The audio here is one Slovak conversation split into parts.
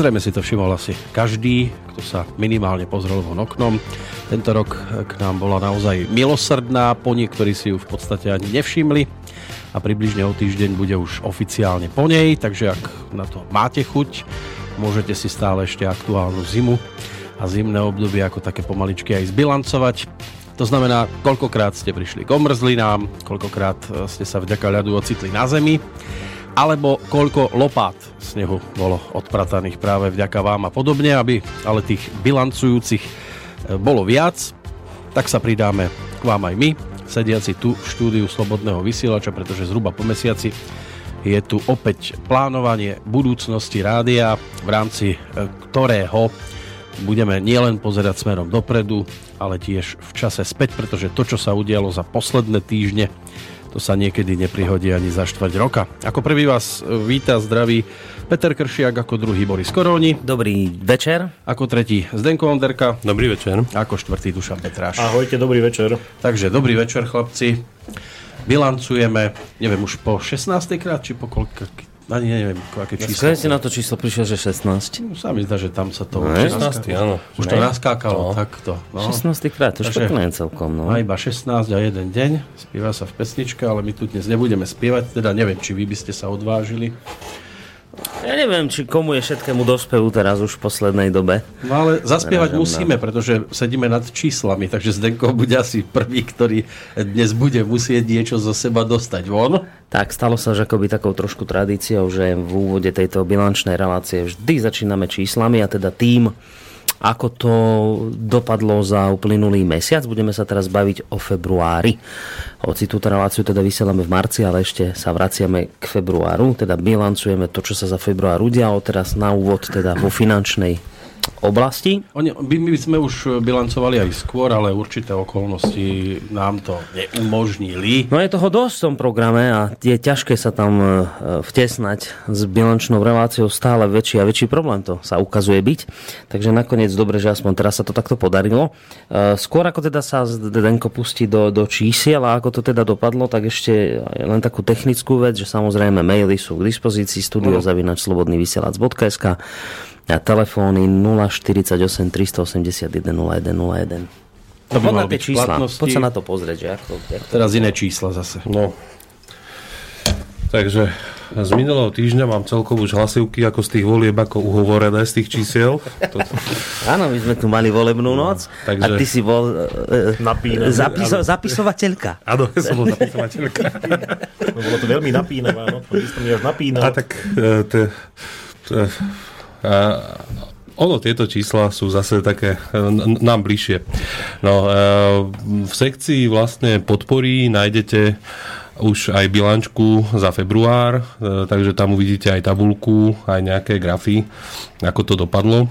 Zrejme si to všimol asi každý, kto sa minimálne pozrel von oknom. Tento rok k nám bola naozaj milosrdná, po niektorí si ju v podstate ani nevšimli a približne o týždeň bude už oficiálne po nej, takže ak na to máte chuť, môžete si stále ešte aktuálnu zimu a zimné obdobie ako také pomaličky aj zbilancovať. To znamená, koľkokrát ste prišli k omrzlinám, koľkokrát ste sa vďaka ľadu ocitli na zemi alebo koľko lopát snehu bolo odprataných práve vďaka vám a podobne, aby ale tých bilancujúcich e, bolo viac, tak sa pridáme k vám aj my, sediaci tu v štúdiu Slobodného vysielača, pretože zhruba po mesiaci je tu opäť plánovanie budúcnosti rádia, v rámci e, ktorého budeme nielen pozerať smerom dopredu, ale tiež v čase späť, pretože to, čo sa udialo za posledné týždne, to sa niekedy neprihodí ani za štvrť roka. Ako prvý vás e, víta zdraví Peter Kršiak, ako druhý Boris Koróni. Dobrý večer. Ako tretí Zdenko Onderka. Dobrý večer. Ako štvrtý Dušan Petráš. Ahojte, dobrý večer. Takže dobrý večer chlapci. Bilancujeme, neviem už po 16. krát, či po koľko, ani neviem, aké číslo. Skôr si na to číslo prišiel, že 16. No, sa mi zdá, že tam sa to... No, 16, áno. Už to naskákalo, no. takto. No. 16 krát, to už pekné celkom. No. A iba 16 a jeden deň, spieva sa v pesničke, ale my tu dnes nebudeme spievať, teda neviem, či vy by ste sa odvážili. Ja neviem, či komu je všetkému dospevu teraz už v poslednej dobe. No ale zaspievať Ražem, musíme, no. pretože sedíme nad číslami, takže Zdenko bude asi prvý, ktorý dnes bude musieť niečo zo seba dostať von. Tak, stalo sa, že akoby takou trošku tradíciou, že v úvode tejto bilančnej relácie vždy začíname číslami a teda tým, ako to dopadlo za uplynulý mesiac. Budeme sa teraz baviť o februári. Hoci túto reláciu teda vysielame v marci, ale ešte sa vraciame k februáru, teda bilancujeme to, čo sa za február udialo. Teraz na úvod teda vo finančnej oblasti. Oni, my by sme už bilancovali aj skôr, ale určité okolnosti nám to neumožnili. No je toho dosť v tom programe a je ťažké sa tam e, vtesnať s bilančnou reláciou stále väčší a väčší problém to sa ukazuje byť. Takže nakoniec dobre, že aspoň teraz sa to takto podarilo. Skôr ako teda sa Denko pustí do, do čísiel a ako to teda dopadlo, tak ešte len takú technickú vec, že samozrejme maily sú k dispozícii studiozavinačslobodnyvysielac.sk a telefóny 048 381 0101. To by mal byť čísla. Poď sa na to pozrieť. Že ako, ako Teraz iné čísla zase. No. Takže z minulého týždňa mám celkovú už hlasivky ako z tých volieb, ako uhovorené z tých čísiel. Áno, my sme tu mali volebnú noc no, takže... a ty si bol uh, zapiso- zapisovateľka. Áno, ja som bol zapisovateľka. bolo to veľmi napínavé, no, to mi až napínal. A tak uh, te, te, ono, tieto čísla sú zase také nám bližšie. No, v sekcii vlastne podporí nájdete už aj bilančku za február, e, takže tam uvidíte aj tabulku, aj nejaké grafy, ako to dopadlo.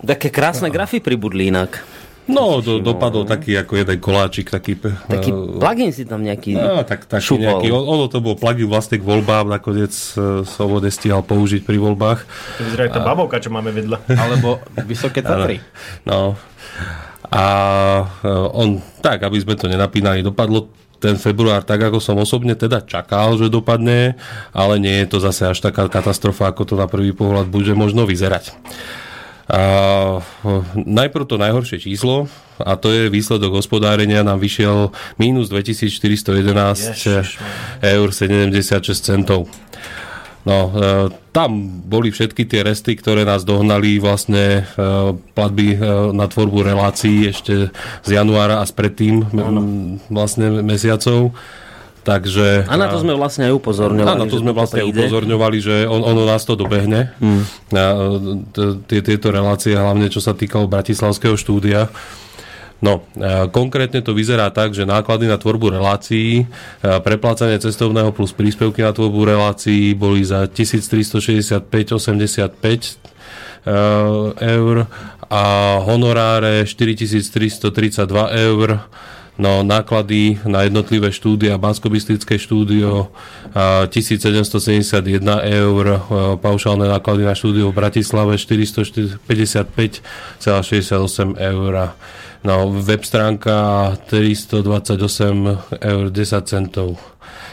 Také krásne grafy pribudli inak. No, do, dopadol taký ako jeden koláčik, taký... Taký uh, plugin si tam nejaký no, tak, taký šupol. nejaký, ono to bol plugin vlastne k voľbám, nakoniec uh, som ho nestihal použiť pri voľbách. To vyzerá tá babovka, čo máme vedľa. Alebo Vysoké Tatry. No. A uh, on, tak, aby sme to nenapínali, dopadlo ten február tak, ako som osobne teda čakal, že dopadne, ale nie je to zase až taká katastrofa, ako to na prvý pohľad bude možno vyzerať. A, najprv to najhoršie číslo, a to je výsledok hospodárenia, nám vyšiel minus 2411 Ježiš, eur 76 centov. No, e, tam boli všetky tie resty, ktoré nás dohnali vlastne e, platby e, na tvorbu relácií ešte z januára a spredtým m, vlastne mesiacov. Takže, a na to sme vlastne aj upozorňovali. A na to sme vlastne príde. upozorňovali, že on, ono nás to dobehne. Hmm. Tieto relácie, hlavne čo sa týkalo Bratislavského štúdia. No, konkrétne to vyzerá tak, že náklady na tvorbu relácií, preplácanie cestovného plus príspevky na tvorbu relácií boli za 1365,85 eur a honoráre 4332 eur No, náklady na jednotlivé štúdia, Banskobistické štúdio 1771 eur, paušálne náklady na štúdio v Bratislave 455,68 eur. No, web stránka 328 eur 10 centov.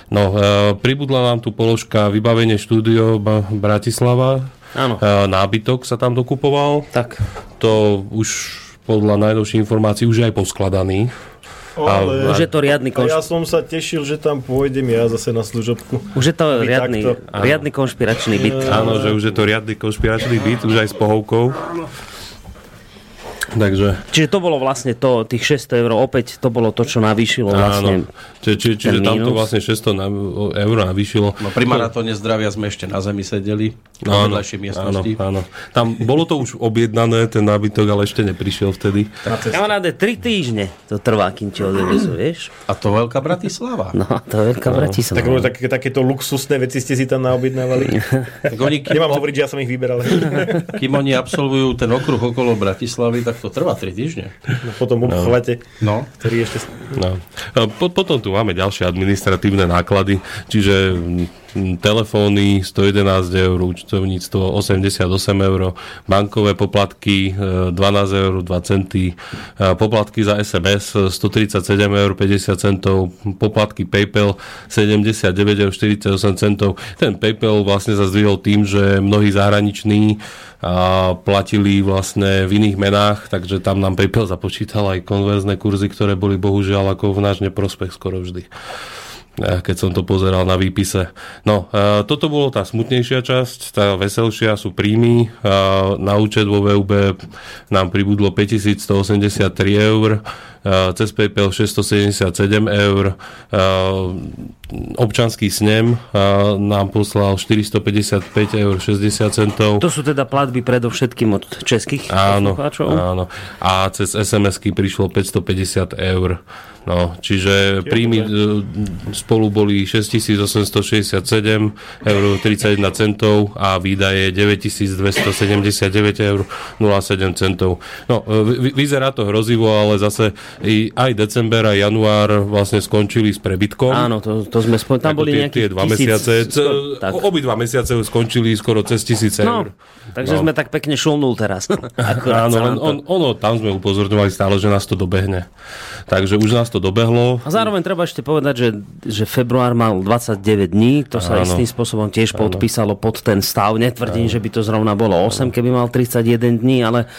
No, pribudla nám tu položka vybavenie štúdio Bratislava Áno. E, nábytok sa tam dokupoval. Tak. To už podľa najnovších informácií už je aj poskladaný. Ale, Už je to riadny a ja som sa tešil, že tam pôjdem ja zase na služobku. Už je to riadny, takto. riadny konšpiračný byt. Áno, že už je to riadny konšpiračný byt, už aj s pohovkou. Takže, Čiže to bolo vlastne to, tých 600 eur, opäť to bolo to, čo navýšilo vlastne. áno. Či, či, čiže tam to vlastne 600 na, eur navýšilo. No pri maratóne zdravia sme ešte na zemi sedeli. Na Áno, vedľajšej áno, miestnosti. áno. Tam bolo to už objednané, ten nábytok, ale ešte neprišiel vtedy. Kamaráde, 3 týždne to trvá, kým ti odvezú, vieš? A to Veľká Bratislava. No, to veľká Bratislava. Tak, tak, takéto luxusné veci ste si tam naobjednávali. Tak oni, kým, Nemám hovoriť, že ja som ich vyberal. kým oni absolvujú ten okruh okolo Bratislavy, tak to trvá 3 týždne. No, potom obchvate, No. ktorý ešte... No. A Po, potom tu máme ďalšie administratívne náklady, čiže telefóny 111 eur, účtovníctvo 88 eur, bankové poplatky e, 12 eur 2 centy, e, poplatky za SMS 137 eur 50 centov, poplatky PayPal 79 eur 48 centov. Ten PayPal vlastne sa zdvihol tým, že mnohí zahraniční a platili vlastne v iných menách, takže tam nám PayPal započítal aj konverzné kurzy, ktoré boli bohužiaľ ako v náš neprospech skoro vždy keď som to pozeral na výpise. No, e, toto bolo tá smutnejšia časť, tá veselšia sú príjmy. E, na účet vo VUB nám pribudlo 5183 eur, cez PayPal 677 eur, e, občanský snem e, nám poslal 455 eur 60 centov. To sú teda platby predovšetkým od českých Áno, áno. A cez SMS-ky prišlo 550 eur. No, čiže príjmy spolu boli 6867 eur 31 centov a výdaje 9279 eur 07 centov. No, vy- vyzerá to hrozivo, ale zase i aj december a január vlastne skončili s prebytkom. Áno, to, to sme spomínali. Tam Ako boli tie, tie dva mesiace, c- tak. obidva mesiace skončili skoro cez tisíc No, eur. takže No. sme tak pekne šulnul teraz. Akurát Áno, len on, ono, tam sme upozorňovali stále, že nás to dobehne. Takže už nás to dobehlo. A zároveň treba ešte povedať, že, že február mal 29 dní, to sa Áno. istým spôsobom tiež podpísalo pod ten stav. Netvrdím, že by to zrovna bolo 8, keby mal 31 dní, ale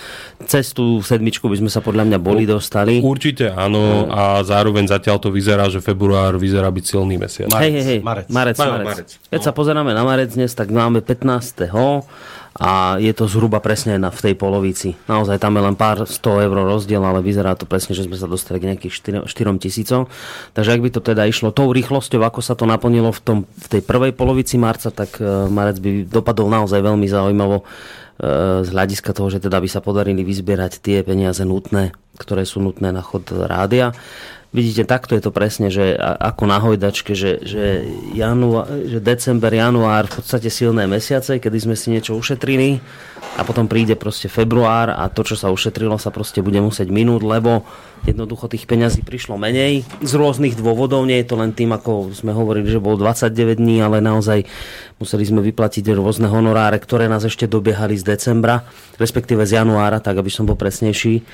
cez tú sedmičku by sme sa podľa mňa boli dostali. Určite áno a zároveň zatiaľ to vyzerá, že február vyzerá byť silný mesiac. Marec, hej, hej, hej. marec. marec, Áno, marec. marec. Keď sa pozeráme na marec dnes, tak máme 15. a je to zhruba presne na, v tej polovici. Naozaj tam je len pár 100 eur rozdiel, ale vyzerá to presne, že sme sa dostali k nejakých 4, 4 tisícom. Takže ak by to teda išlo tou rýchlosťou, ako sa to naplnilo v, tom, v tej prvej polovici marca, tak e, marec by dopadol naozaj veľmi zaujímavo z hľadiska toho, že teda by sa podarili vyzbierať tie peniaze nutné, ktoré sú nutné na chod rádia. Vidíte, takto je to presne, že ako na hojdačke, že, že, január, že december, január, v podstate silné mesiace, kedy sme si niečo ušetrili a potom príde proste február a to, čo sa ušetrilo, sa proste bude musieť minúť, lebo jednoducho tých peňazí prišlo menej. Z rôznych dôvodov, nie je to len tým, ako sme hovorili, že bolo 29 dní, ale naozaj museli sme vyplatiť rôzne honoráre, ktoré nás ešte dobiehali z decembra, respektíve z januára, tak aby som bol presnejší.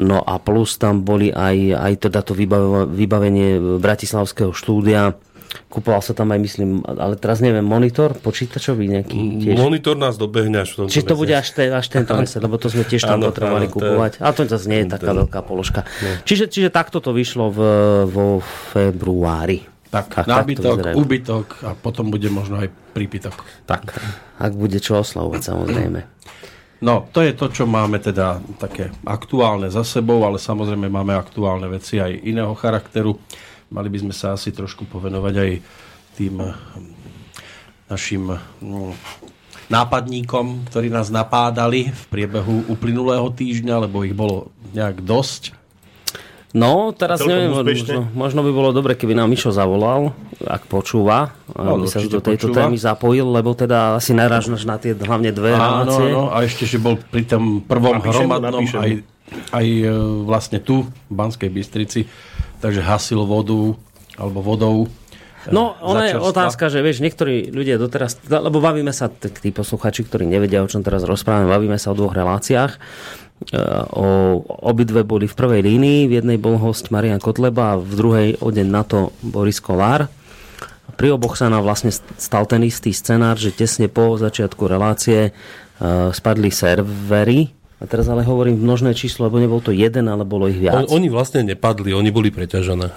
No a plus tam boli aj, aj teda to vybavenie, Bratislavského štúdia, Kupoval sa tam aj, myslím, ale teraz neviem, monitor počítačový nejaký tiež. Monitor nás dobehne až v tomto Či to bude až, te, až tento mesiac, lebo to sme tiež tam Áno, potrebovali kupovať. A to zase nie je taká veľká položka. Čiže, čiže takto to vyšlo v, vo februári. Tak, tak to nábytok, úbytok a potom bude možno aj prípitok. Tak. Ak bude čo oslavovať, samozrejme. No, to je to, čo máme teda také aktuálne za sebou, ale samozrejme máme aktuálne veci aj iného charakteru. Mali by sme sa asi trošku povenovať aj tým hm, našim hm, nápadníkom, ktorí nás napádali v priebehu uplynulého týždňa, lebo ich bolo nejak dosť. No, teraz neviem, možno, možno by bolo dobre, keby nám Mišo zavolal, ak počúva, No, aby sa do tejto počúva. témy zapojil, lebo teda asi narážnaš na tie hlavne dve Áno, relácie. áno, a ešte, že bol pri tom prvom Napíšem hromadnom napíšem aj, aj e, vlastne tu, v Banskej Bystrici, takže hasil vodu, alebo vodou. e, No, ona je otázka, že vieš, niektorí ľudia doteraz, lebo bavíme sa, tí posluchači, ktorí nevedia, o čom teraz rozprávame, bavíme sa o dvoch reláciách. E, O, obidve boli v prvej línii, v jednej bol host Marian Kotleba a v druhej o deň na to Boris Kolár. Pri oboch sa nám vlastne stal ten istý scenár, že tesne po začiatku relácie spadli servery, a teraz ale hovorím množné číslo, lebo nebol to jeden, ale bolo ich viac. On, oni vlastne nepadli, oni boli preťažené.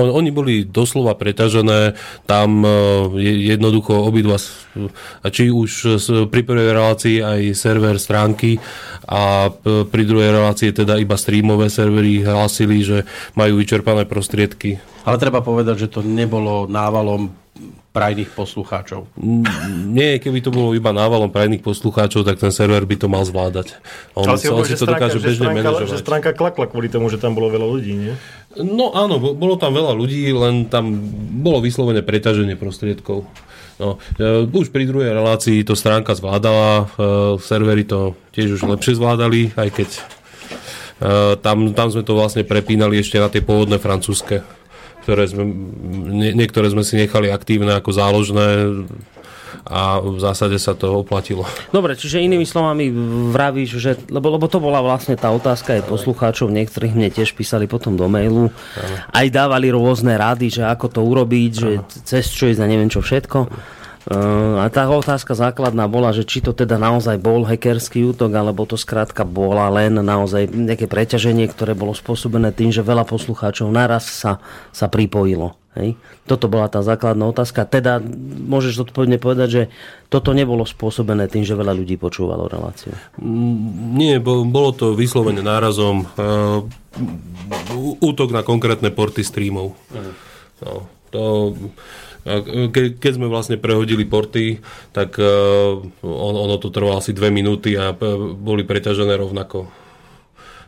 On, oni boli doslova preťažené, tam uh, jednoducho obidva, či už pri prvej relácii aj server stránky a pri druhej relácii teda iba streamové servery hlásili, že majú vyčerpané prostriedky. Ale treba povedať, že to nebolo návalom prajných poslucháčov. Nie, keby to bolo iba návalom prajných poslucháčov, tak ten server by to mal zvládať. On, Ale si on si to stránka, dokáže bežne manažovať. Že stránka klakla kvôli tomu, že tam bolo veľa ľudí, nie? No áno, bolo tam veľa ľudí, len tam bolo vyslovene preťaženie prostriedkov. No, e, už pri druhej relácii to stránka zvládala, e, servery to tiež už lepšie zvládali, aj keď e, tam, tam sme to vlastne prepínali ešte na tie pôvodné francúzske ktoré sme, nie, niektoré sme si nechali aktívne ako záložné a v zásade sa to oplatilo. Dobre, čiže inými slovami vravíš, že, lebo, lebo to bola vlastne tá otázka aj poslucháčov, niektorých mne tiež písali potom do mailu, aj dávali rôzne rady, že ako to urobiť, že cez čo ísť a neviem čo všetko. A tá otázka základná bola, že či to teda naozaj bol hackerský útok, alebo to skrátka bola len naozaj nejaké preťaženie, ktoré bolo spôsobené tým, že veľa poslucháčov naraz sa, sa pripojilo. Hej. Toto bola tá základná otázka. Teda môžeš zodpovedne povedať, že toto nebolo spôsobené tým, že veľa ľudí počúvalo reláciu. Mm, nie, bolo to vyslovene nárazom. Útok na konkrétne porty streamov. No, to ke, keď sme vlastne prehodili porty, tak uh, on, ono to trvalo asi dve minúty a boli preťažené rovnako.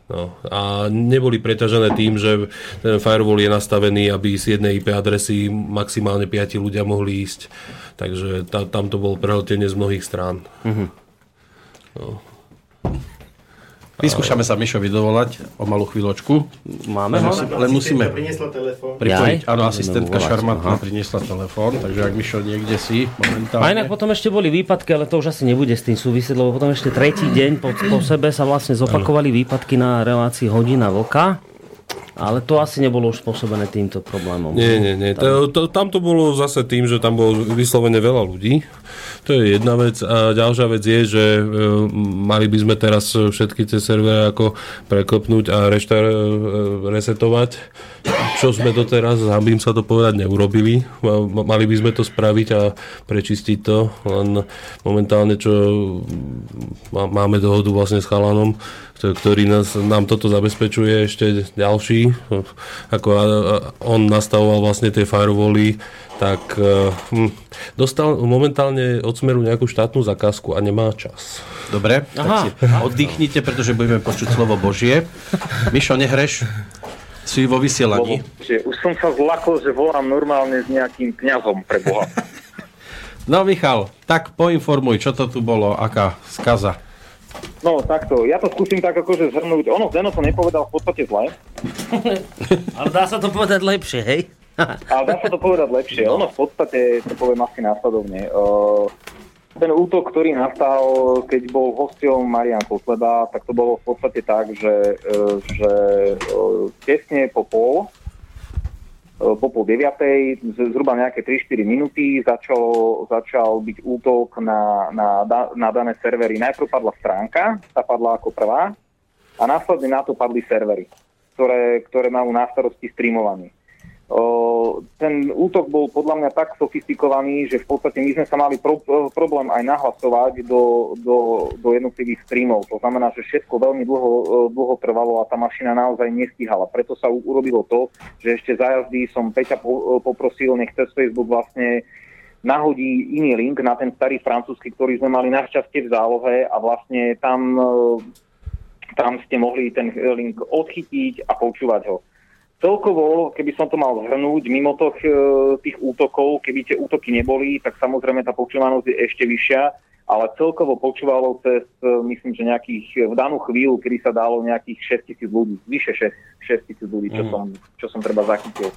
No, a neboli preťažené tým, že ten firewall je nastavený, aby z jednej IP adresy maximálne 5 ľudia mohli ísť. Takže ta, tam to bolo prehltenie z mnohých strán. Mm-hmm. No. Vyskúšame sa Mišovi dovolať o malú chvíľočku. Máme ho? Len musíme pripojiť. Áno, asistentka šarmantná priniesla telefón, takže ak Mišo niekde si momentálne... A inak potom ešte boli výpadky, ale to už asi nebude s tým súvisieť, lebo potom ešte tretí deň po, po sebe sa vlastne zopakovali výpadky na relácii Hodina Vlka. Ale to asi nebolo už spôsobené týmto problémom. Nie, nie, nie. Tam... To, to, tam to bolo zase tým, že tam bolo vyslovene veľa ľudí. To je jedna vec. A ďalšia vec je, že e, mali by sme teraz všetky tie servery ako preklopnúť a reštar, e, resetovať. Čo sme doteraz, zambím sa to povedať, neurobili. Mali by sme to spraviť a prečistiť to. Len momentálne, čo máme dohodu vlastne s chalanom, ktorý nás, nám toto zabezpečuje ešte ďalší. Ako on nastavoval vlastne tie firewally, tak hm, dostal momentálne od Smeru nejakú štátnu zakázku a nemá čas. Dobre, Aha. tak si oddychnite, pretože budeme počuť slovo Božie. Mišo, nehreš? Si vo vysielaní. Už som sa zlakol, že volám normálne s nejakým kňazom pre Boha. No Michal, tak poinformuj, čo to tu bolo, aká skaza. No takto, ja to skúsim tak akože zhrnúť. Ono Zeno to nepovedal v podstate zle. Ale dá sa to povedať lepšie, hej? Ale dá sa to povedať lepšie. Ono v podstate, to poviem asi následovne. Uh, ten útok, ktorý nastal, keď bol hostom Marian Kotleba, tak to bolo v podstate tak, že, uh, že uh, tesne po pol po pol deviatej, zhruba nejaké 3-4 minúty začal, začal byť útok na, na, na dané servery. Najprv padla stránka, tá padla ako prvá a následne na to padli servery, ktoré, ktoré majú na starosti streamovanie ten útok bol podľa mňa tak sofistikovaný, že v podstate my sme sa mali pro, problém aj nahlasovať do, do, do jednotlivých streamov. To znamená, že všetko veľmi dlho, dlho trvalo a tá mašina naozaj nestíhala. Preto sa urobilo to, že ešte za jazdy som Peťa poprosil, nech cez Facebook vlastne nahodí iný link na ten starý francúzsky, ktorý sme mali našťastie v zálohe a vlastne tam, tam ste mohli ten link odchytiť a počúvať ho. Celkovo, keby som to mal zhrnúť, mimo toch, e, tých útokov, keby tie útoky neboli, tak samozrejme tá počúvanosť je ešte vyššia, ale celkovo počúvalo cez, e, myslím, že nejakých, v danú chvíľu, kedy sa dalo nejakých 6 tisíc ľudí, vyše 6, tisíc ľudí, čo, mm. som, čo som treba zachytil.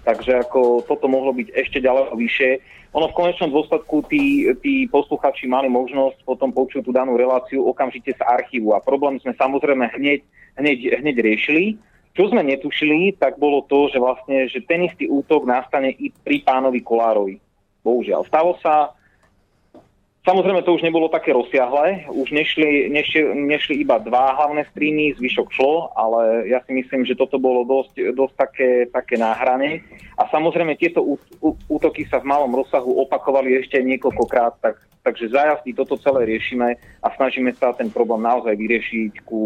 Takže ako toto mohlo byť ešte ďaleko vyššie. Ono v konečnom dôsledku tí, tí posluchači mali možnosť potom počuť tú danú reláciu okamžite z archívu a problém sme samozrejme hneď, hneď, hneď riešili čo sme netušili, tak bolo to, že vlastne, že ten istý útok nastane i pri pánovi Kolárovi. Bohužiaľ. Stalo sa, Samozrejme, to už nebolo také rozsiahle, už nešli, nešli, nešli iba dva hlavné streamy, zvyšok šlo, ale ja si myslím, že toto bolo dosť, dosť také, také náhrane. A samozrejme, tieto útoky sa v malom rozsahu opakovali ešte niekoľkokrát, tak Takže za jazdy toto celé riešime a snažíme sa ten problém naozaj vyriešiť ku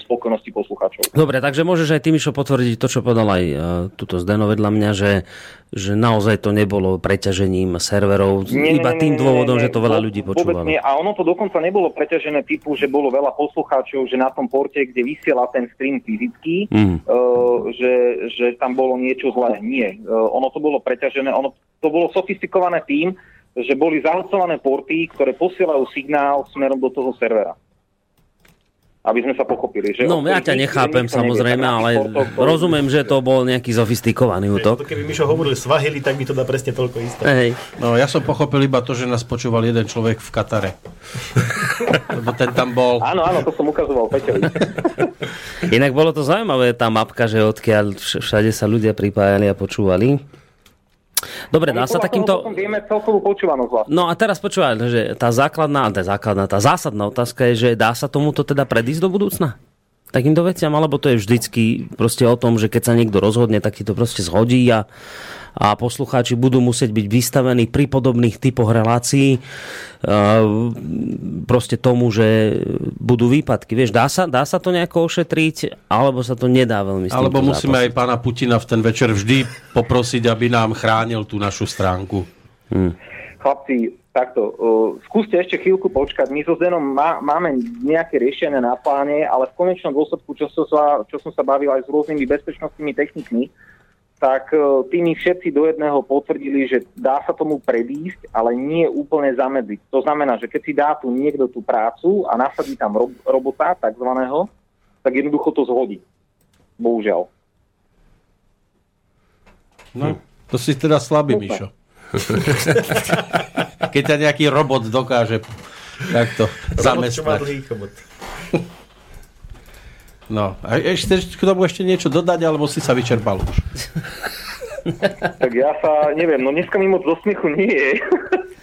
spokojnosti poslucháčov. Dobre, takže môžeš aj ty, Mišo, potvrdiť to, čo povedal aj uh, tuto Zdeno vedľa mňa, že, že naozaj to nebolo preťažením serverov, nie, iba tým dôvodom, nie, nie, že to veľa ľudí počúvalo. Nie. A ono to dokonca nebolo preťažené typu, že bolo veľa poslucháčov, že na tom porte, kde vysiela ten stream fyzicky, mm. uh, že, že tam bolo niečo zlé. Nie. Uh, ono to bolo preťažené, ono to bolo sofistikované tým, že boli zahlcované porty, ktoré posielajú signál smerom do toho servera. Aby sme sa pochopili. Že no, ja ťa nechápem samozrejme, ale portov, rozumiem, že to bol nejaký sofistikovaný útok. Keby Mišo hovoril Svahili, tak by to dá presne toľko isté. Hej. No, ja som pochopil iba to, že nás počúval jeden človek v Katare. Lebo ten tam bol. Áno, áno, to som ukazoval Peťovi. Inak bolo to zaujímavé, tá mapka, že odkiaľ všade sa ľudia pripájali a počúvali. Dobre, dá sa takýmto... Vieme celkovú počúvanosť vlastne. No a teraz počúvaj, že tá základná, tá základná, tá zásadná otázka je, že dá sa tomuto teda predísť do budúcna? Takýmto veciam, alebo to je vždycky proste o tom, že keď sa niekto rozhodne, tak ti to proste zhodí a a poslucháči budú musieť byť vystavení pri podobných typoch relácií proste tomu, že budú výpadky. Vieš, dá sa, dá sa to nejako ošetriť, alebo sa to nedá veľmi Alebo musíme zápasiť. aj pána Putina v ten večer vždy poprosiť, aby nám chránil tú našu stránku. Hmm. Chlapci, takto, uh, skúste ešte chvíľku počkať. My so Zenom má, máme nejaké riešenie na pláne, ale v konečnom dôsledku, čo som, sa, čo som sa bavil aj s rôznymi bezpečnostnými technikmi, tak e, tými všetci do jedného potvrdili, že dá sa tomu predísť, ale nie úplne zamedziť. To znamená, že keď si dá tu niekto tú prácu a nasadí tam rob- robota, takzvaného, tak jednoducho to zhodí. Bohužiaľ. No, to si teda slabý, Mišo. keď ťa nejaký robot dokáže takto zamestnať. No, a ešte, k tomu ešte niečo dodať, alebo si sa vyčerpal už? tak ja sa, neviem, no dneska mi moc do smiechu nie je.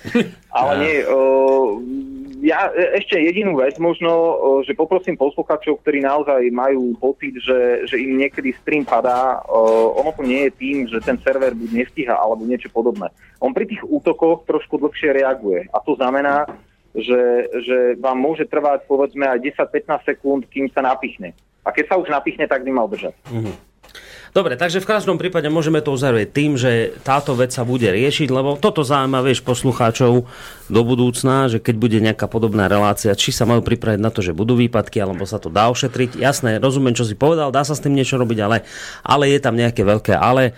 Ale nie, uh, ja ešte jedinú vec možno, uh, že poprosím posluchačov, ktorí naozaj majú pocit, že, že im niekedy stream padá, uh, ono to nie je tým, že ten server buď nestíha alebo niečo podobné. On pri tých útokoch trošku dlhšie reaguje. A to znamená, že, že vám môže trvať povedzme aj 10-15 sekúnd, kým sa napichne. A keď sa už napichne, tak by mal držať. Mm-hmm. Dobre, takže v každom prípade môžeme to uzavrieť tým, že táto vec sa bude riešiť, lebo toto zaujíma, vieš, poslucháčov do budúcna, že keď bude nejaká podobná relácia, či sa majú pripraviť na to, že budú výpadky, alebo sa to dá ošetriť. Jasné, rozumiem, čo si povedal, dá sa s tým niečo robiť, ale, ale je tam nejaké veľké ale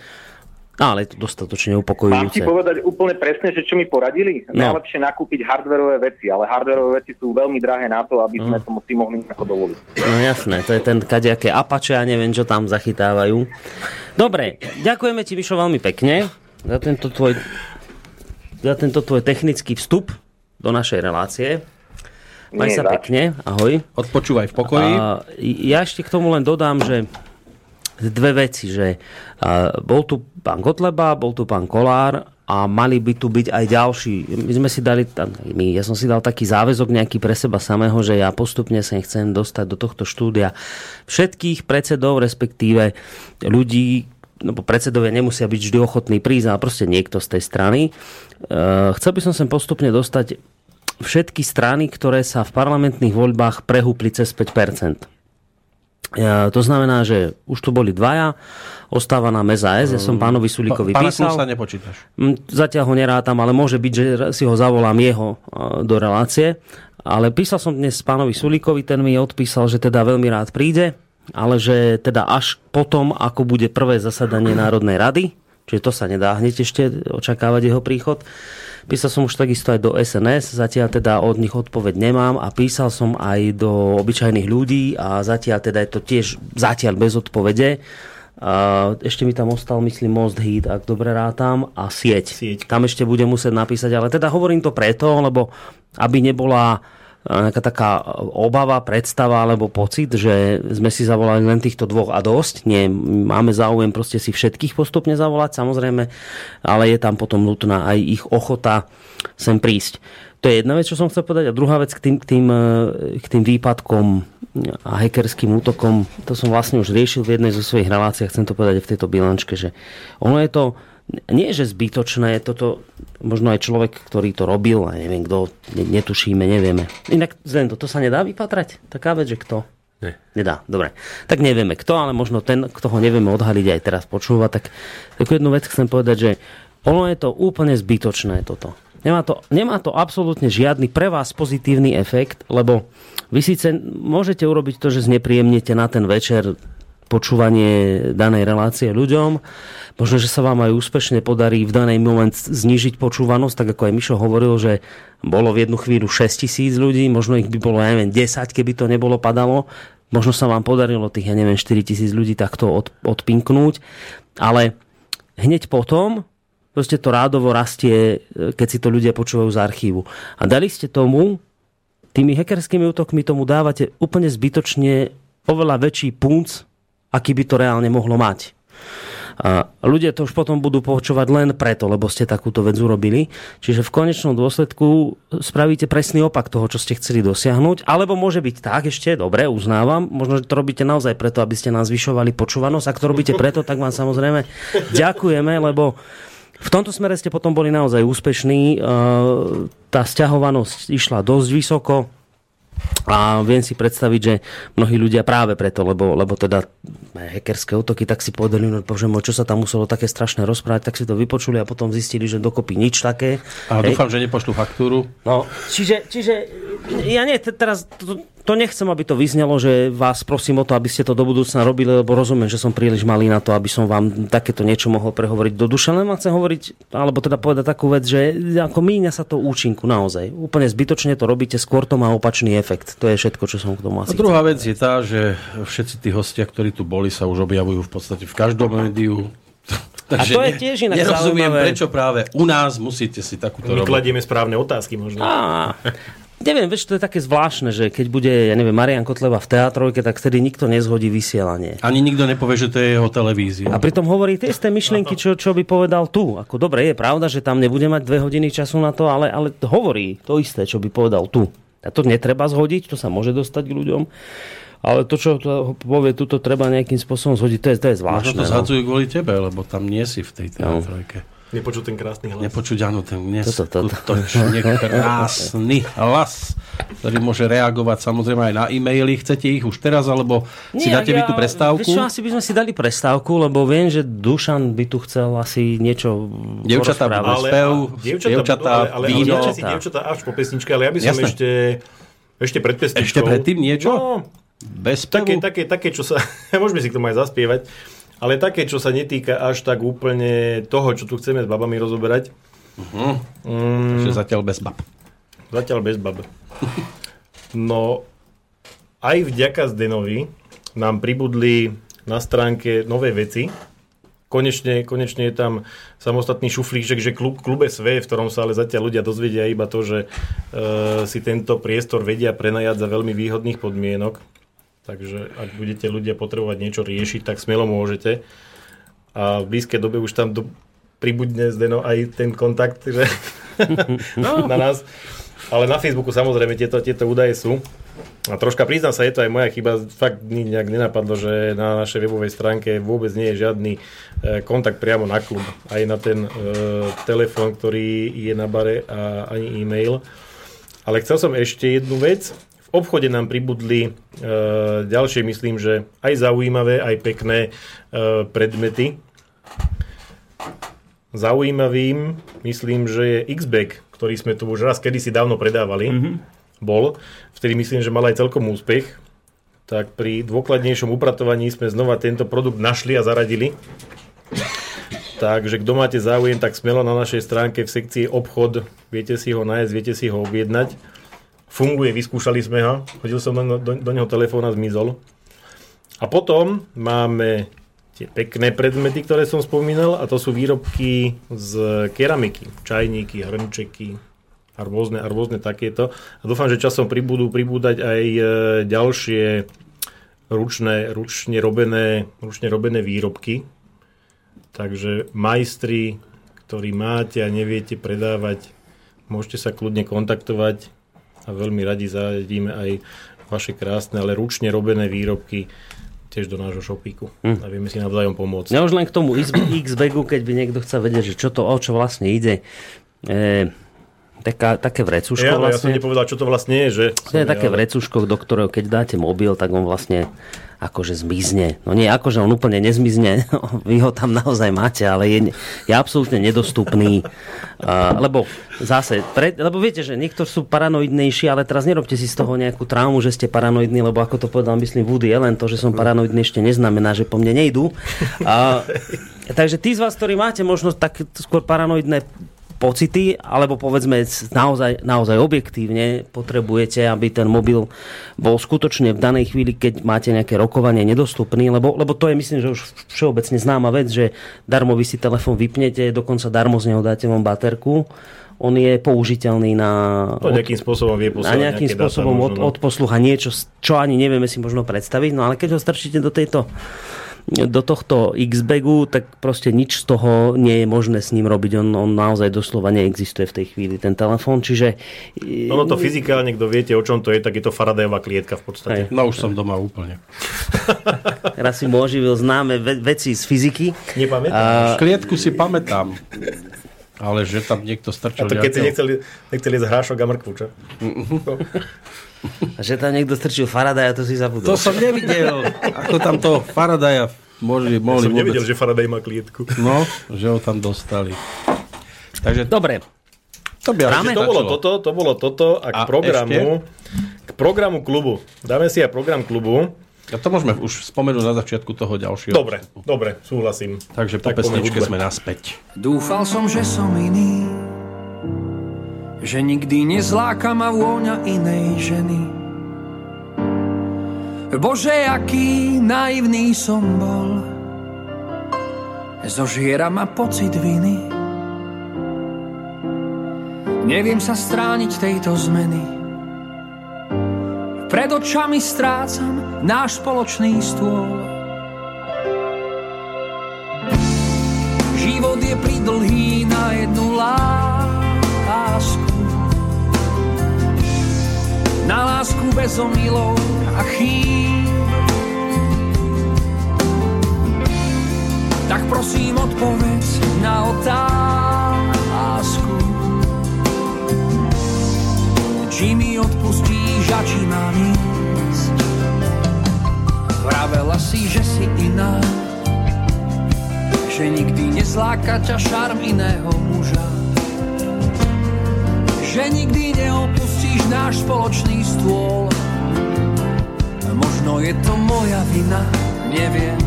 ale je to dostatočne upokojujúce. Mám ti povedať úplne presne, že čo mi poradili? No. Najlepšie nakúpiť hardwareové veci, ale hardwareové veci sú veľmi drahé na to, aby sme mm. to si mohli ako dovoliť. No jasné, to je ten kadejaké Apache a neviem, čo tam zachytávajú. Dobre, ďakujeme ti, Mišo, veľmi pekne za tento tvoj, za tento tvoj technický vstup do našej relácie. Maj sa tak. pekne, ahoj. Odpočúvaj v pokoji. A, ja ešte k tomu len dodám, že dve veci, že bol tu pán Kotleba, bol tu pán Kolár a mali by tu byť aj ďalší. My sme si dali, ja som si dal taký záväzok nejaký pre seba samého, že ja postupne sa chcem dostať do tohto štúdia všetkých predsedov, respektíve ľudí, no predsedovia nemusia byť vždy ochotní prísť, ale proste niekto z tej strany. E, chcel by som sem postupne dostať všetky strany, ktoré sa v parlamentných voľbách prehúpli cez 5%. To znamená, že už tu boli dvaja, ostáva nám SAS, ja som pánovi Sulíkovi pa, písal. sa nepočítaš. Mm, zatiaľ ho nerátam, ale môže byť, že si ho zavolám jeho do relácie. Ale písal som dnes pánovi Sulíkovi, ten mi odpísal, že teda veľmi rád príde, ale že teda až potom, ako bude prvé zasadanie Národnej rady, čiže to sa nedá hneď ešte očakávať jeho príchod, Písal som už takisto aj do SNS, zatiaľ teda od nich odpoveď nemám a písal som aj do obyčajných ľudí a zatiaľ teda je to tiež zatiaľ bez odpovede. A ešte mi tam ostal, myslím, Most Heat, ak dobre rátam, a sieť. sieť. Tam ešte budem musieť napísať, ale teda hovorím to preto, lebo aby nebola nejaká taká obava, predstava alebo pocit, že sme si zavolali len týchto dvoch a dosť. Nie, máme záujem proste si všetkých postupne zavolať, samozrejme, ale je tam potom nutná aj ich ochota sem prísť. To je jedna vec, čo som chcel povedať. A druhá vec k tým, k tým, e, k tým výpadkom a hackerským útokom, to som vlastne už riešil v jednej zo svojich relácií, chcem to povedať v tejto bilančke, že ono je to nie že zbytočné, toto možno aj človek, ktorý to robil, a neviem kto, netušíme, nevieme. Inak Zendo, to sa nedá vypatrať? Taká vec, že kto? Nie. Nedá, dobre. Tak nevieme kto, ale možno ten, kto ho nevieme odhaliť aj teraz počúva, tak takú jednu vec chcem povedať, že ono je to úplne zbytočné toto. Nemá to, nemá to absolútne žiadny pre vás pozitívny efekt, lebo vy síce môžete urobiť to, že znepríjemnete na ten večer počúvanie danej relácie ľuďom. Možno, že sa vám aj úspešne podarí v danej moment znižiť počúvanosť, tak ako aj Mišo hovoril, že bolo v jednu chvíľu 6 tisíc ľudí, možno ich by bolo, ja neviem, 10, keby to nebolo padalo. Možno sa vám podarilo tých, ja neviem, 4 tisíc ľudí takto od, odpinknúť. Ale hneď potom proste to rádovo rastie, keď si to ľudia počúvajú z archívu. A dali ste tomu, tými hackerskými útokmi tomu dávate úplne zbytočne oveľa väčší punc, aký by to reálne mohlo mať. A ľudia to už potom budú počúvať len preto, lebo ste takúto vec urobili. Čiže v konečnom dôsledku spravíte presný opak toho, čo ste chceli dosiahnuť. Alebo môže byť tak, ešte dobre, uznávam, možno, že to robíte naozaj preto, aby ste nás zvyšovali počúvanosť. Ak to robíte preto, tak vám samozrejme ďakujeme, lebo v tomto smere ste potom boli naozaj úspešní. Tá sťahovanosť išla dosť vysoko a viem si predstaviť, že mnohí ľudia práve preto, lebo, lebo teda hackerské útoky, tak si povedali, no bože môj, čo sa tam muselo také strašné rozprávať, tak si to vypočuli a potom zistili, že dokopy nič také. A Hej. dúfam, že nepošlu faktúru. No, čiže, čiže ja nie, teraz to, to nechcem, aby to vyznelo, že vás prosím o to, aby ste to do budúcna robili, lebo rozumiem, že som príliš malý na to, aby som vám takéto niečo mohol prehovoriť do duše. Len chcem hovoriť, alebo teda povedať takú vec, že ako míňa sa to účinku naozaj. Úplne zbytočne to robíte, skôr to má opačný efekt. To je všetko, čo som k tomu asi A druhá vec je tá, že všetci tí hostia, ktorí tu boli, sa už objavujú v podstate v každom médiu. Takže a to je tiež inak Nerozumiem, zaujímavé. prečo práve u nás musíte si takúto My kladieme správne otázky možno. Á, Neviem, vieš, to je také zvláštne, že keď bude, ja neviem, Marian Kotleba v teatrojke, tak vtedy nikto nezhodí vysielanie. Ani nikto nepovie, že to je jeho televízia. A pritom hovorí tie isté myšlienky, čo, čo by povedal tu. Ako dobre, je pravda, že tam nebude mať dve hodiny času na to, ale, ale hovorí to isté, čo by povedal tu. A to netreba zhodiť, to sa môže dostať k ľuďom. Ale to, čo to povie, tuto treba nejakým spôsobom zhodiť, to je, to je zvláštne. Možno to zhadzujú kvôli tebe, lebo tam nie si v tej teatrojke. No. Nepočuť ten krásny hlas. Nepočuť, áno, ten neskutočne krásny hlas, ktorý môže reagovať samozrejme aj na e-maily. Chcete ich už teraz, alebo Nie, si dáte ja, vy tú prestávku? Vieš čo, asi by sme si dali prestávku, lebo viem, že Dušan by tu chcel asi niečo Dievčatá budú spev, dievčatá, dievčatá, ale, ale, víno. Ale, dievčatá až po pesničke, ale ja by som Jasné. ešte, ešte pred pesničkou... Ešte predtým niečo? No, Bez také, také, také, čo sa... môžeme si k tomu aj zaspievať ale také, čo sa netýka až tak úplne toho, čo tu chceme s babami rozoberať. Uh-huh. Mm, Takže zatiaľ bez bab. Zatiaľ bez bab. No, aj vďaka Zdenovi nám pribudli na stránke nové veci. Konečne, konečne je tam samostatný šuflíček, že klub, klube SV, v ktorom sa ale zatiaľ ľudia dozvedia iba to, že e, si tento priestor vedia prenajať za veľmi výhodných podmienok. Takže ak budete ľudia potrebovať niečo riešiť, tak smelo môžete. A v blízkej dobe už tam do, pribudne Zdeno aj ten kontakt že no. na nás. Ale na Facebooku samozrejme tieto, tieto údaje sú. A troška priznám sa, je to aj moja chyba, fakt nejak nenapadlo, že na našej webovej stránke vôbec nie je žiadny e, kontakt priamo na klub. Aj na ten e, telefón, ktorý je na bare a ani e-mail. Ale chcel som ešte jednu vec obchode nám pribudli e, ďalšie, myslím, že aj zaujímavé, aj pekné e, predmety. Zaujímavým, myslím, že je Xback, ktorý sme tu už raz kedysi dávno predávali. Mm-hmm. Bol. Vtedy myslím, že mal aj celkom úspech. Tak pri dôkladnejšom upratovaní sme znova tento produkt našli a zaradili. Takže kto máte záujem, tak smelo na našej stránke v sekcii obchod, viete si ho nájsť, viete si ho objednať funguje, vyskúšali sme ho, hodil som do, do, do neho telefón a zmizol. A potom máme tie pekné predmety, ktoré som spomínal a to sú výrobky z keramiky, čajníky, hrnčeky a rôzne, a rôzne takéto. A dúfam, že časom pribudú pribúdať aj e, ďalšie ručné, ručne, robené, ručne robené výrobky. Takže majstri, ktorí máte a neviete predávať môžete sa kľudne kontaktovať a veľmi radi zajedíme aj vaše krásne, ale ručne robené výrobky tiež do nášho šopíku hm. a vieme si navzájom pomôcť. Ja už len k tomu X-Bagu, keď by niekto chcel vedieť, že čo to, o čo vlastne ide. E, taká, také vrecuško ja, vlastne. Ja som nepovedal, čo to vlastne je. Že to je také ale... vrecuško, do ktorého keď dáte mobil, tak on vlastne akože zmizne. No nie, akože on úplne nezmizne, vy ho tam naozaj máte, ale je, je absolútne nedostupný. Uh, lebo zase, pre, lebo viete, že niektorí sú paranoidnejší, ale teraz nerobte si z toho nejakú traumu, že ste paranoidní, lebo ako to povedal, myslím, Woody Allen, to, že som paranoidný ešte neznamená, že po mne nejdú. Uh, takže tí z vás, ktorí máte možno tak skôr paranoidné pocity, alebo povedzme naozaj, naozaj objektívne potrebujete, aby ten mobil bol skutočne v danej chvíli, keď máte nejaké rokovanie nedostupný, lebo, lebo to je myslím, že už všeobecne známa vec, že darmo vy si telefón vypnete, dokonca darmo z neho dáte vám baterku on je použiteľný na... To nejakým spôsobom vie poslať. Na nejakým spôsobom od, od poslucha niečo, čo ani nevieme si možno predstaviť, no ale keď ho strčíte do tejto do tohto X-bagu, tak proste nič z toho nie je možné s ním robiť. On, on naozaj doslova neexistuje v tej chvíli, ten telefón. Čiže... Ono to fyzikálne, kto viete, o čom to je, tak je to Faradayová klietka v podstate. Aj. No už som doma úplne. Raz si mu oživil známe ve- veci z fyziky. Nepamätám. A... Klietku si pamätám. Ale že tam niekto strčil... A to keď si nechceli, nechceli jesť hrášok a mrkvu, čo? A že tam niekto strčil Faradaja, to si zabudol. To som nevidel. Ako tam to Faradaja mohli, mohli ja som nevidel, že Faraday má klietku. No, že ho tam dostali. Takže... Dobre. To, by to bolo toto, to bolo toto a k a programu, ešte? k programu klubu. Dáme si aj program klubu. A to môžeme už spomenúť na začiatku toho ďalšieho. Dobre, dobre, súhlasím. Takže po tak pesničke sme naspäť. Dúfal som, že som iný, že nikdy nezláka ma vôňa inej ženy. Bože, aký naivný som bol, zožiera ma pocit viny. Neviem sa strániť tejto zmeny, pred očami strácam náš spoločný stôl. Život je pridlhý na jednu lásku. Na lásku bez omylov a chýb. Tak prosím odpovedz na otázku. Či mi odpustíš a či mám ísť? Vravela si, že si iná, že nikdy nezláka ťa šarm iného muža. Že nikdy neopustíš náš spoločný stôl. Možno je to moja vina, neviem.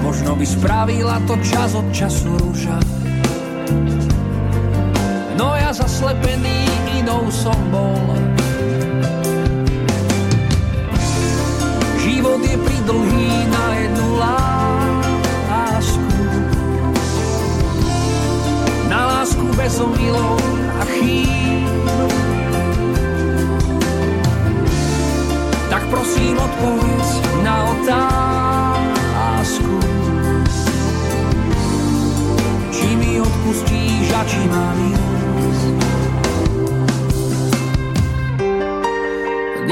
Možno by spravila to čas od času rúža. No ja zaslepený inou som bol. Život je pridlhý na jednu lásku. Na lásku bez omylov chýb. Tak prosím odpovedz na otázku. Či mi odpustíš a či mám.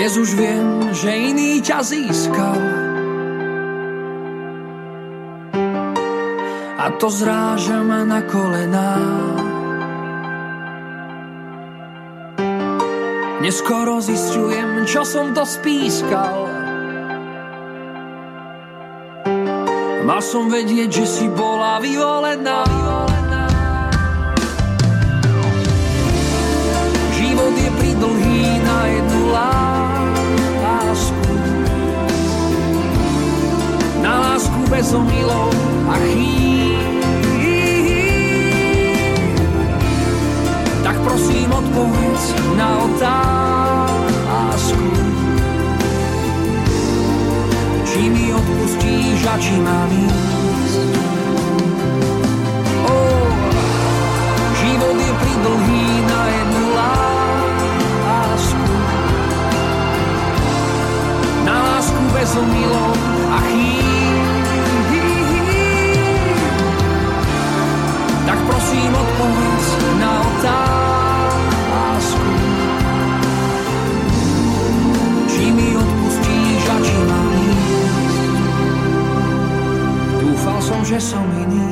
Dnes už viem, že iný ťa získal. A to zrážam na kolená. Neskoro zistujem, čo som to spískal. Mal som vedieť, že si bola vyvolená. Život je pridlhý na jednu lásku. bez omylov a chýb. Prosím odpovedz na otázku. Či mi odpustíš a či mám ísť. Oh, život je pridlhý na jednu lásku. Na lásku bez omylov a chýb. tak prosím odpovedz na otázku. že som iný.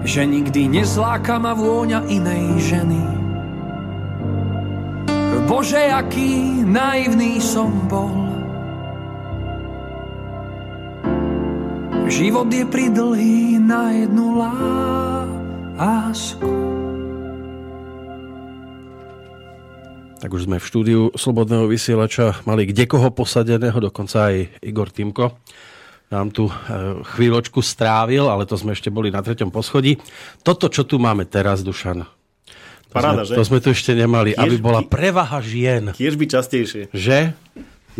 Že nikdy nezláka ma vôňa inej ženy. Bože, aký naivný som bol. Život je pridlhý na jednu lásku. Tak už sme v štúdiu Slobodného vysielača. Mali kde koho posadeného, dokonca aj Igor Timko nám tu e, chvíľočku strávil, ale to sme ešte boli na treťom poschodí. Toto, čo tu máme teraz, Dušan, to, Paráda, sme, že? to sme tu ešte nemali, Tiež aby bola by- prevaha žien. Tiež by častejšie. Že?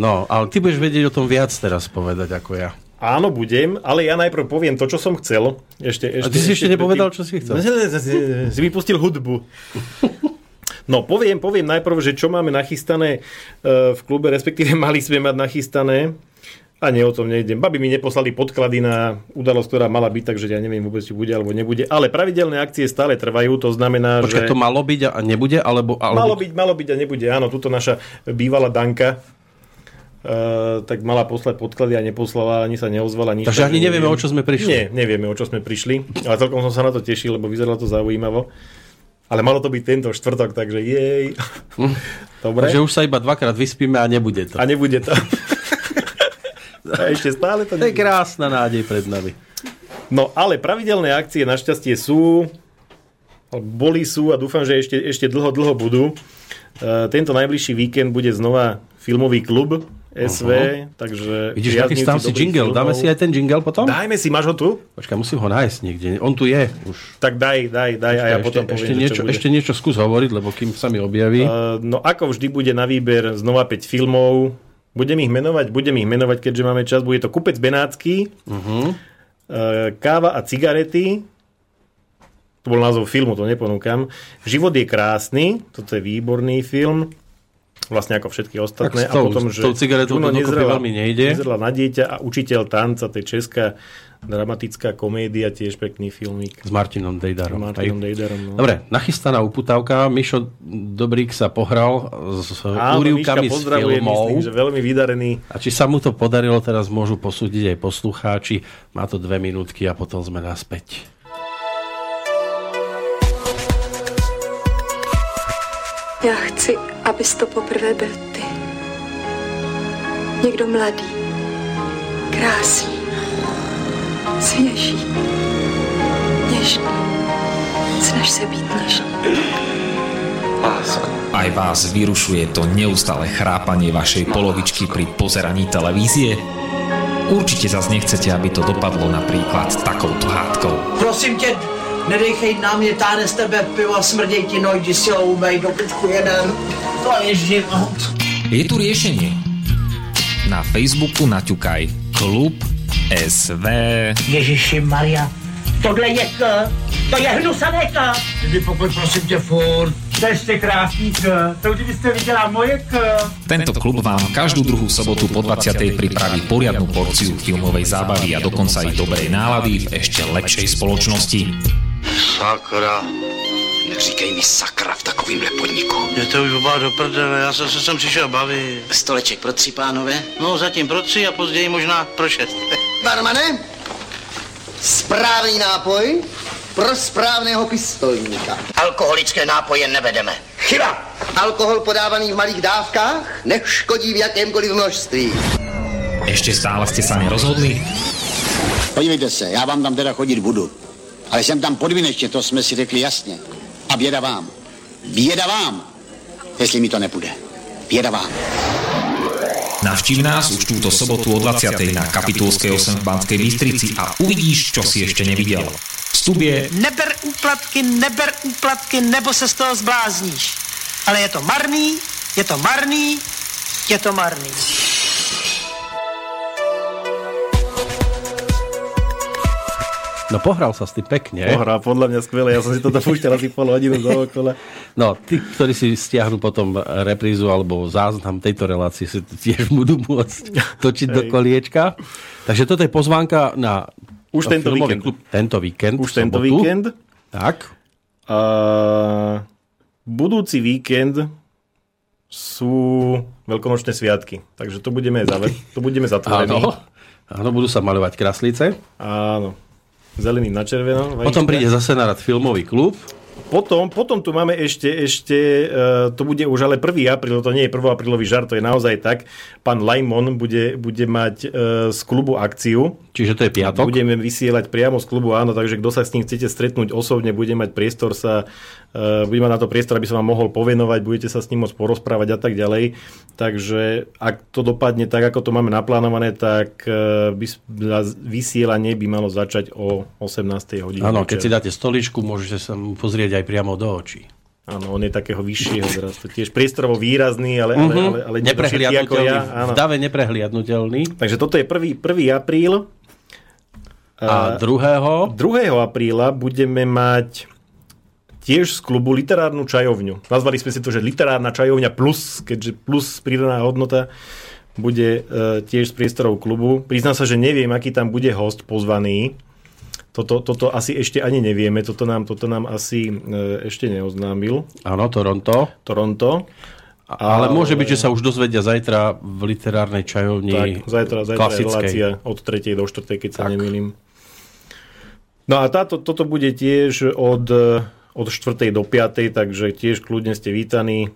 No, ale ty budeš vedieť o tom viac teraz povedať ako ja. Áno, budem, ale ja najprv poviem to, čo som chcel. Ešte, A ešte, ty si ešte nepovedal, čo si chcel. Si mi pustil hudbu. No, poviem, poviem najprv, že čo máme nachystané e, v klube, respektíve mali sme mať nachystané. A nie o tom nejdem. Babi mi neposlali podklady na udalosť, ktorá mala byť, takže ja neviem vôbec, či bude alebo nebude. Ale pravidelné akcie stále trvajú, to znamená, Počkaj, že... to malo byť a nebude? Alebo, alebo... Malo byť, malo byť a nebude. Áno, tuto naša bývalá Danka Uh, tak mala poslať podklady a neposlala, ani sa neozvala. Nič, Takže ani nevieme, o čo sme prišli. Nie, nevieme, o čo sme prišli. Ale celkom som sa na to tešil, lebo vyzeralo to zaujímavo. Ale malo to byť tento štvrtok, takže jej. Dobre. Takže už sa iba dvakrát vyspíme a nebude to. A nebude to. A ešte stále to To je krásna nádej pred nami. No ale pravidelné akcie našťastie sú, boli sú a dúfam, že ešte, ešte dlho, dlho budú. Uh, tento najbližší víkend bude znova filmový klub SV, takže... Vidíš, nachystám si jingle. Dáme filmov- si aj ten jingle potom? Dajme si, máš ho tu? Počkaj, musím ho nájsť niekde. On tu je už. Tak daj, daj, daj a ja ešte, potom poviem, ešte, niečo, čo bude. ešte niečo skús hovoriť, lebo kým sa mi objaví. Uh, no ako vždy bude na výber znova 5 filmov. Budem ich menovať, budem ich menovať, keďže máme čas. Bude to Kupec Benácky, uh-huh. uh, Káva a cigarety. To bol názov filmu, to neponúkam. Život je krásny, toto je výborný film. Vlastne ako všetky ostatné. Tak s tou- a potom, s že tou cigaretou to nezrela- veľmi nejde. Nezrela na dieťa a učiteľ tanca, to je česká dramatická komédia, tiež pekný filmík. S Martinom Dejdarom. S Martinom. Dejdarom, no. Dobre, nachystaná uputávka. Mišo Dobrík sa pohral s Áno, úrivkami z filmov. myslím, že veľmi vydarený. A či sa mu to podarilo, teraz môžu posúdiť aj poslucháči. Má to dve minútky a potom sme naspäť. Já chci, abys to poprvé byl ty. Někdo mladý, krásný, svěží, něžný. Snaž se být něžný. Aj vás vyrušuje to neustále chrápanie vašej polovičky pri pozeraní televízie? Určite zas nechcete, aby to dopadlo napríklad takouto hádkou. Prosím tě, nedejchej na mě, táhne z tebe pivo a smrděj ti nohy, jdi si ho umej do pičku jeden. To je život. Je tu riešenie. Na Facebooku naťukaj Klub SV. Ježiši Maria, tohle je k, to je hnusané k. Jdi pokud prosím tě furt. To je ještě krásný k, to už byste viděla moje k. Tento klub vám každú druhú sobotu po 20. pripraví poriadnu porciu filmovej zábavy a dokonca i dobrej nálady v ešte lepšej spoločnosti. Sakra. Neříkej mi sakra v takovýmhle podniku. Je to už oba do prdele, já jsem se sem přišel bavit. Stoleček pro tři pánové. No zatím pro tři a později možná pro šest. Barmane, správný nápoj pro správného pistolníka. Alkoholické nápoje nevedeme. Chyba! Alkohol podávaný v malých dávkách neškodí v jakémkoliv množství. Ešte stále ste sa nerozhodli? Podívejte se, já vám tam teda chodit budu. Ale jsem tam podvinečně, to jsme si řekli jasně. A běda vám. Běda vám, jestli mi to nepůjde. Běda vám. Navštív nás už túto sobotu o 20. na Kapitulskej 8 v Banskej Bystrici a uvidíš, čo si ešte nevidel. Vstup je Neber úplatky, neber úplatky, nebo se z toho zblázníš. Ale je to marný, je to marný, je to marný. No pohral sa s tým pekne. Pohra, podľa mňa skvelé. Ja som si toto púšťal asi pol hodinu dookola. No, tí, ktorí si stiahnu potom reprízu alebo záznam tejto relácie, si to tiež budú môcť točiť do Hej. koliečka. Takže toto je pozvánka na Už tento víkend. klub tento víkend. Už tento sobotu. víkend. Tak. A budúci víkend sú veľkonočné sviatky. Takže to budeme, zave- to budeme zatvorení. Áno. Áno, budú sa maľovať kraslice. Áno. Zeleným na červeno. Potom príde zase na rad filmový klub. Potom, potom tu máme ešte, ešte uh, to bude už ale 1. apríl, to nie je 1. aprílový žart, to je naozaj tak. Pán Lajmon bude, bude mať uh, z klubu akciu. Čiže to je piatok? Budeme vysielať priamo z klubu, áno, takže kto sa s ním chcete stretnúť osobne, bude mať priestor sa, uh, bude mať na to priestor, aby sa vám mohol povenovať, budete sa s ním môcť porozprávať a tak ďalej. Takže ak to dopadne tak, ako to máme naplánované, tak by, vysielanie by malo začať o 18. hodine. Áno, keď si dáte stoličku, môžete sa pozrieť aj priamo do očí. Áno, on je takého vyššieho zrastu. Tiež priestorovo výrazný, ale, mm-hmm. ale, ale, ale neprehliadnutelný. Ako ja. Áno. V dave neprehliadnutelný. Takže toto je 1. 1. apríl. A 2. 2. apríla budeme mať tiež z klubu literárnu čajovňu. Nazvali sme si to, že literárna čajovňa plus, keďže plus pridaná hodnota bude e, tiež z priestorov klubu. Priznám sa, že neviem, aký tam bude host pozvaný. Toto, toto asi ešte ani nevieme, toto nám, toto nám asi e, ešte neoznámil. Áno, Toronto. Toronto. Ale, ale môže byť, že sa už dozvedia zajtra v literárnej čajovni Tak, zajtra, zajtra je relácia od 3. do 4. keď sa nemýlim. No a táto, toto bude tiež od, od 4. do 5. takže tiež kľudne ste vítaní.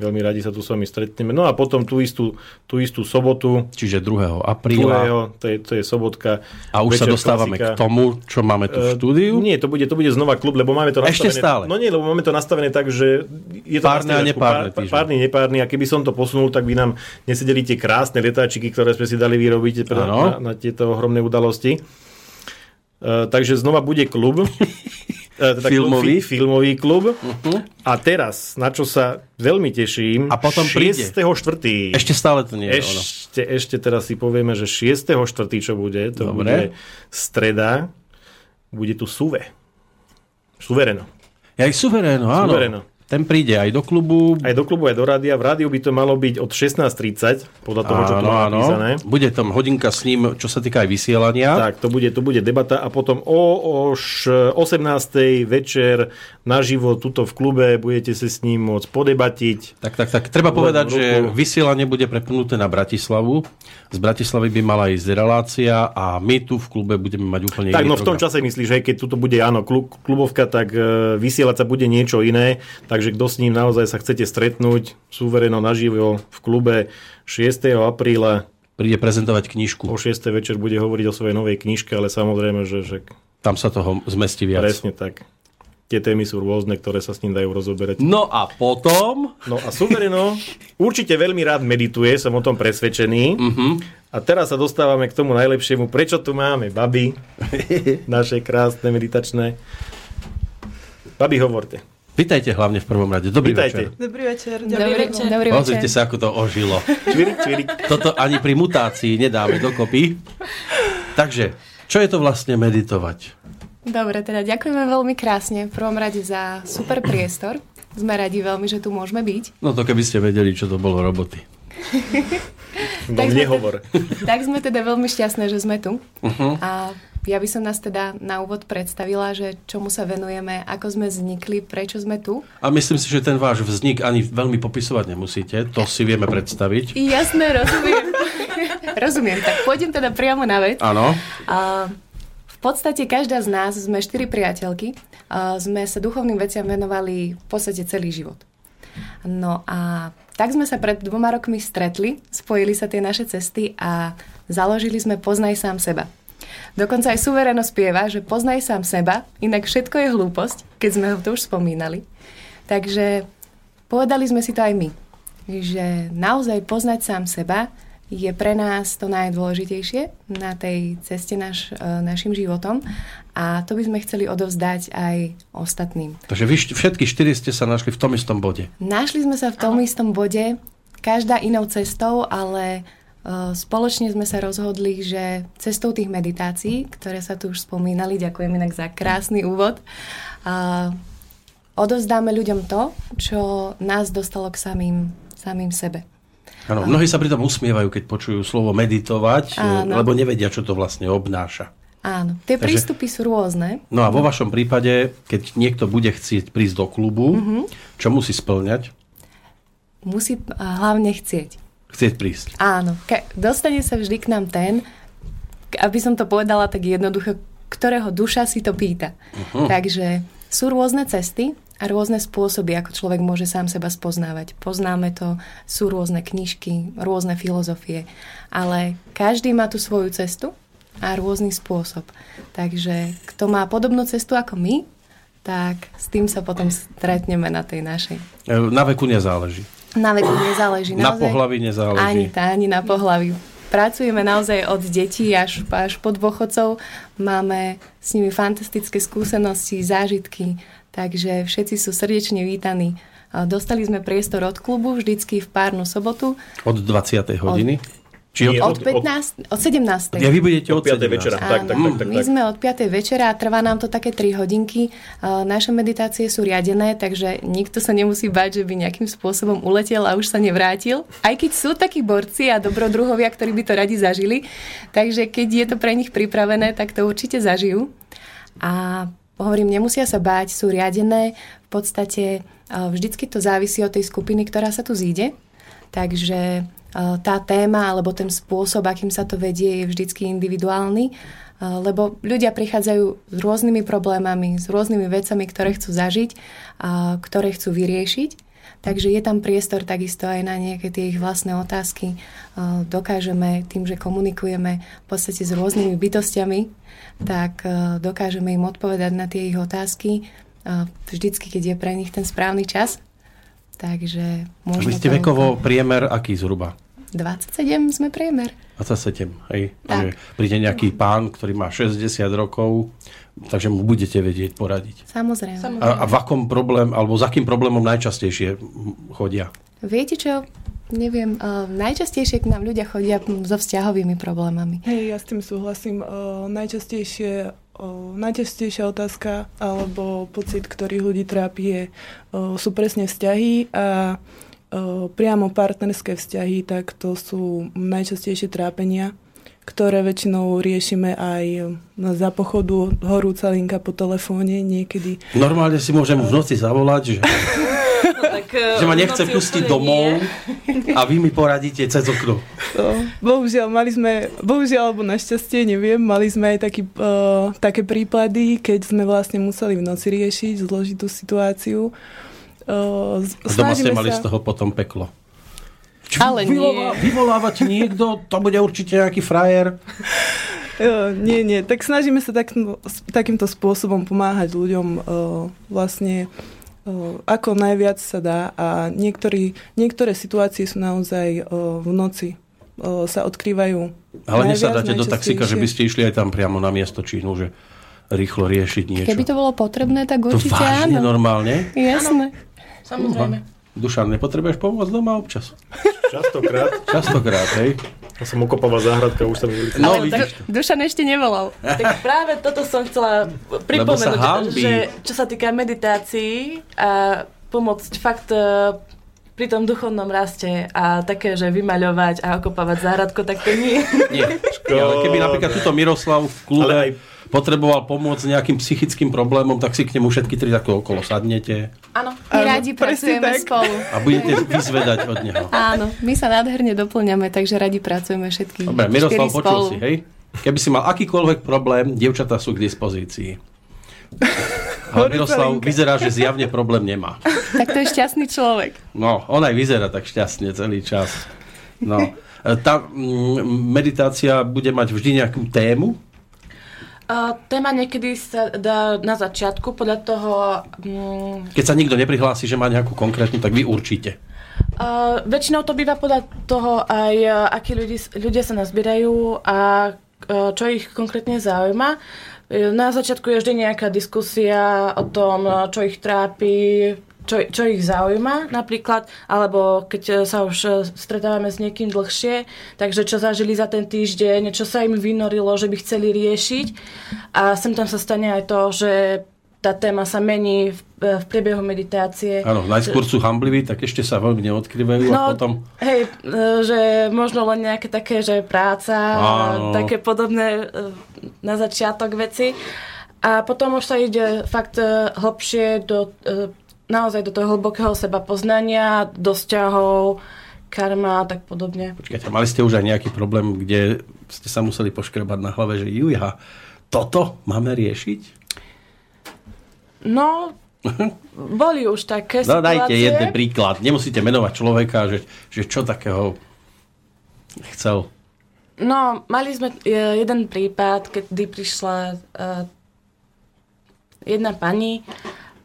Veľmi radi sa tu s vami stretneme. No a potom tú istú, tú istú sobotu. Čiže 2. apríla. 2. To je, to je sobotka. A už sa dostávame klasika. k tomu, čo máme tu v štúdiu? Uh, nie, to bude, to bude znova klub, lebo máme to nastavené... Ešte stále? No nie, lebo máme to nastavené tak, že je to párne a nepárne pár, párny, nepárny a keby som to posunul, tak by nám nesedeli tie krásne letáčiky, ktoré sme si dali vyrobiť na, na tieto ohromné udalosti. Uh, takže znova bude klub. E, teda filmový. Klub, filmový klub. Uh-huh. A teraz, na čo sa veľmi teším, a potom 6.4. Ešte stále to nie je ešte, ono. Ešte teraz si povieme, že 6.4. čo bude, to Dobre. bude streda, bude tu Suve. Suvereno. Ja aj Suvereno, áno. Suvereno. Ten príde aj do klubu. Aj do klubu, aj do rádia. V rádiu by to malo byť od 16.30, podľa toho, áno, čo tu má napísané. Bude tam hodinka s ním, čo sa týka aj vysielania. Tak, to bude, to bude debata a potom o, o 18. večer naživo tuto v klube budete sa s ním môcť podebatiť. Tak, tak, tak. Treba povedať, že vysielanie bude prepnuté na Bratislavu. Z Bratislavy by mala ísť relácia a my tu v klube budeme mať úplne tak, no v tom čase myslíš, že keď tuto bude áno, klubovka, tak e, vysielať sa bude niečo iné. Tak takže kto s ním naozaj sa chcete stretnúť suvereno naživo v klube 6. apríla. Príde prezentovať knižku. O 6. večer bude hovoriť o svojej novej knižke, ale samozrejme, že... že... Tam sa toho zmestí viac. Presne tak. Tie témy sú rôzne, ktoré sa s ním dajú rozoberať. No a potom... No a Suvereno určite veľmi rád medituje, som o tom presvedčený. Uh-huh. A teraz sa dostávame k tomu najlepšiemu. Prečo tu máme baby? Naše krásne meditačné. Babi, hovorte. Vítajte hlavne v prvom rade. Dobrý Vítajte. večer. Dobrý večer. Dobrý večer. Dobrý večer. Pozrite sa, ako to ožilo. čvirik, čvirik. Toto ani pri mutácii nedáme dokopy. Takže, čo je to vlastne meditovať? Dobre, teda ďakujeme veľmi krásne v prvom rade za super priestor. Sme radi veľmi, že tu môžeme byť. No to keby ste vedeli, čo to bolo roboty. no, tak, nehovor. Teda, tak sme teda veľmi šťastné, že sme tu. Uh-huh. A ja by som nás teda na úvod predstavila, že čomu sa venujeme, ako sme vznikli, prečo sme tu. A myslím si, že ten váš vznik ani veľmi popisovať nemusíte, to si vieme predstaviť. Jasné, rozumiem. rozumiem, tak pôjdem teda priamo na vec. Áno. v podstate každá z nás, sme štyri priateľky, sme sa duchovným veciam venovali v podstate celý život. No a tak sme sa pred dvoma rokmi stretli, spojili sa tie naše cesty a založili sme Poznaj sám seba. Dokonca aj suvereno spieva, že poznaj sám seba, inak všetko je hlúposť, keď sme ho to už spomínali. Takže povedali sme si to aj my, že naozaj poznať sám seba je pre nás to najdôležitejšie na tej ceste naš, e, našim životom a to by sme chceli odovzdať aj ostatným. Takže vy všetky štyri ste sa našli v tom istom bode. Našli sme sa v tom istom bode, každá inou cestou, ale Spoločne sme sa rozhodli, že cestou tých meditácií, ktoré sa tu už spomínali, ďakujem inak za krásny úvod, odovzdáme ľuďom to, čo nás dostalo k samým, samým sebe. Áno, mnohí sa pritom usmievajú, keď počujú slovo meditovať, Áno. lebo nevedia, čo to vlastne obnáša. Áno, tie Takže, prístupy sú rôzne. No a vo vašom prípade, keď niekto bude chcieť prísť do klubu, uh-huh. čo musí splňať? Musí hlavne chcieť chcieť prísť. Áno. Ke- dostane sa vždy k nám ten, aby som to povedala tak jednoducho, ktorého duša si to pýta. Uh-huh. Takže sú rôzne cesty a rôzne spôsoby, ako človek môže sám seba spoznávať. Poznáme to, sú rôzne knižky, rôzne filozofie, ale každý má tú svoju cestu a rôzny spôsob. Takže kto má podobnú cestu ako my, tak s tým sa potom stretneme na tej našej. Na veku nezáleží. Na veku nezáleží. Na pohlaví nezáleží. Ani tá, ani na pohlaví. Pracujeme naozaj od detí až, až po dôchodcov. Máme s nimi fantastické skúsenosti, zážitky, takže všetci sú srdečne vítaní. Dostali sme priestor od klubu vždycky v párnu sobotu. Od 20. hodiny? Od či od, od, 15, od 17. Ja vy budete od, od 5. večera. Tak, tak, tak, tak, My sme od 5. večera a trvá nám to také 3 hodinky. Naše meditácie sú riadené, takže nikto sa nemusí bať, že by nejakým spôsobom uletel a už sa nevrátil. Aj keď sú takí borci a dobrodruhovia, ktorí by to radi zažili. Takže keď je to pre nich pripravené, tak to určite zažijú. A hovorím, nemusia sa báť, sú riadené. V podstate vždycky to závisí od tej skupiny, ktorá sa tu zíde. Takže tá téma alebo ten spôsob, akým sa to vedie, je vždycky individuálny, lebo ľudia prichádzajú s rôznymi problémami, s rôznymi vecami, ktoré chcú zažiť, ktoré chcú vyriešiť. Takže je tam priestor takisto aj na nejaké tie ich vlastné otázky. Dokážeme tým, že komunikujeme v podstate s rôznymi bytostiami, tak dokážeme im odpovedať na tie ich otázky vždycky, keď je pre nich ten správny čas. Takže môžeme... Vy ste vekovo priemer aký zhruba? 27 sme priemer. 27, hej. Tak. príde nejaký pán, ktorý má 60 rokov, takže mu budete vedieť poradiť. Samozrejme. A, a v akom problém, alebo s akým problémom najčastejšie chodia? Viete čo? Neviem, uh, najčastejšie k nám ľudia chodia so vzťahovými problémami. Hej, ja s tým súhlasím. Uh, najčastejšie najčastejšia otázka alebo pocit, ktorý ľudí trápi, je, sú presne vzťahy a priamo partnerské vzťahy, tak to sú najčastejšie trápenia, ktoré väčšinou riešime aj za pochodu, horúca linka po telefóne niekedy. Normálne si môžem v noci zavolať, že tak, že ma nechce pustiť domov nie. a vy mi poradíte cez okno. No, bohužiaľ, mali sme, bohužiaľ alebo našťastie, neviem, mali sme aj taký, uh, také prípady, keď sme vlastne museli v noci riešiť zložitú situáciu. Uh, Doma ste mali sa... z toho potom peklo. Čo Ale vyvolá, nie. Vyvolávať niekto, to bude určite nejaký frajer. Uh, nie, nie. Tak snažíme sa tak, takýmto spôsobom pomáhať ľuďom uh, vlastne ako najviac sa dá a niektorý, niektoré situácie sú naozaj v noci sa odkrývajú. Ale nesadáte do taxíka, že by ste išli aj tam priamo na miesto činu, že rýchlo riešiť niečo. Keby to bolo potrebné, tak určite to vážne, áno. normálne? Jasné. Samozrejme. Dušan, nepotrebuješ pomôcť doma občas? Častokrát. Častokrát, hej. Ja som okopová záhradka, už tam ulici. No, Ale vidíš to. Dušan ešte nevolal. Tak práve toto som chcela pripomenúť, že čo sa týka meditácií a pomôcť fakt e, pri tom duchovnom raste a také, že vymaľovať a okopávať záhradko, tak to nie. Nie. Ale keby napríklad túto Miroslav v klube aj potreboval pomôcť nejakým psychickým problémom, tak si k nemu všetky tri takto okolo sadnete. Áno, my radi pracujeme tak. spolu. A budete vyzvedať od neho. Áno, my sa nádherne doplňame, takže radi pracujeme všetky Dobre, Miroslav, počul spolu. si, hej? Keby si mal akýkoľvek problém, dievčatá sú k dispozícii. Ale Miroslav vyzerá, že zjavne problém nemá. Tak to je šťastný človek. No, on aj vyzerá tak šťastne celý čas. No. Tá mm, meditácia bude mať vždy nejakú tému? Uh, téma niekedy sa dá na začiatku, podľa toho... Um, Keď sa nikto neprihlási, že má nejakú konkrétnu, tak vy určite. Uh, väčšinou to býva podľa toho aj, uh, akí ľudí, ľudia sa nazbierajú a uh, čo ich konkrétne zaujíma. Uh, na začiatku je vždy nejaká diskusia o tom, čo ich trápi, čo, čo ich zaujíma napríklad, alebo keď e, sa už e, stretávame s niekým dlhšie, takže čo zažili za ten týždeň, čo sa im vynorilo, že by chceli riešiť. A sem tam sa stane aj to, že tá téma sa mení v, e, v priebehu meditácie. Áno, najskôr sú hambliví, tak ešte sa veľmi neodkryvajú no, a potom... Hej, že možno len nejaké také, že práca, Áno. také podobné na začiatok veci. A potom už sa ide fakt hlbšie do naozaj do toho hlbokého seba poznania, do vzťahov, karma a tak podobne. Počkajte, mali ste už aj nejaký problém, kde ste sa museli poškrebať na hlave, že juja, toto máme riešiť? No, boli už také No dajte situácie. jeden príklad. Nemusíte menovať človeka, že, že čo takého chcel. No, mali sme e, jeden prípad, kedy prišla uh, jedna pani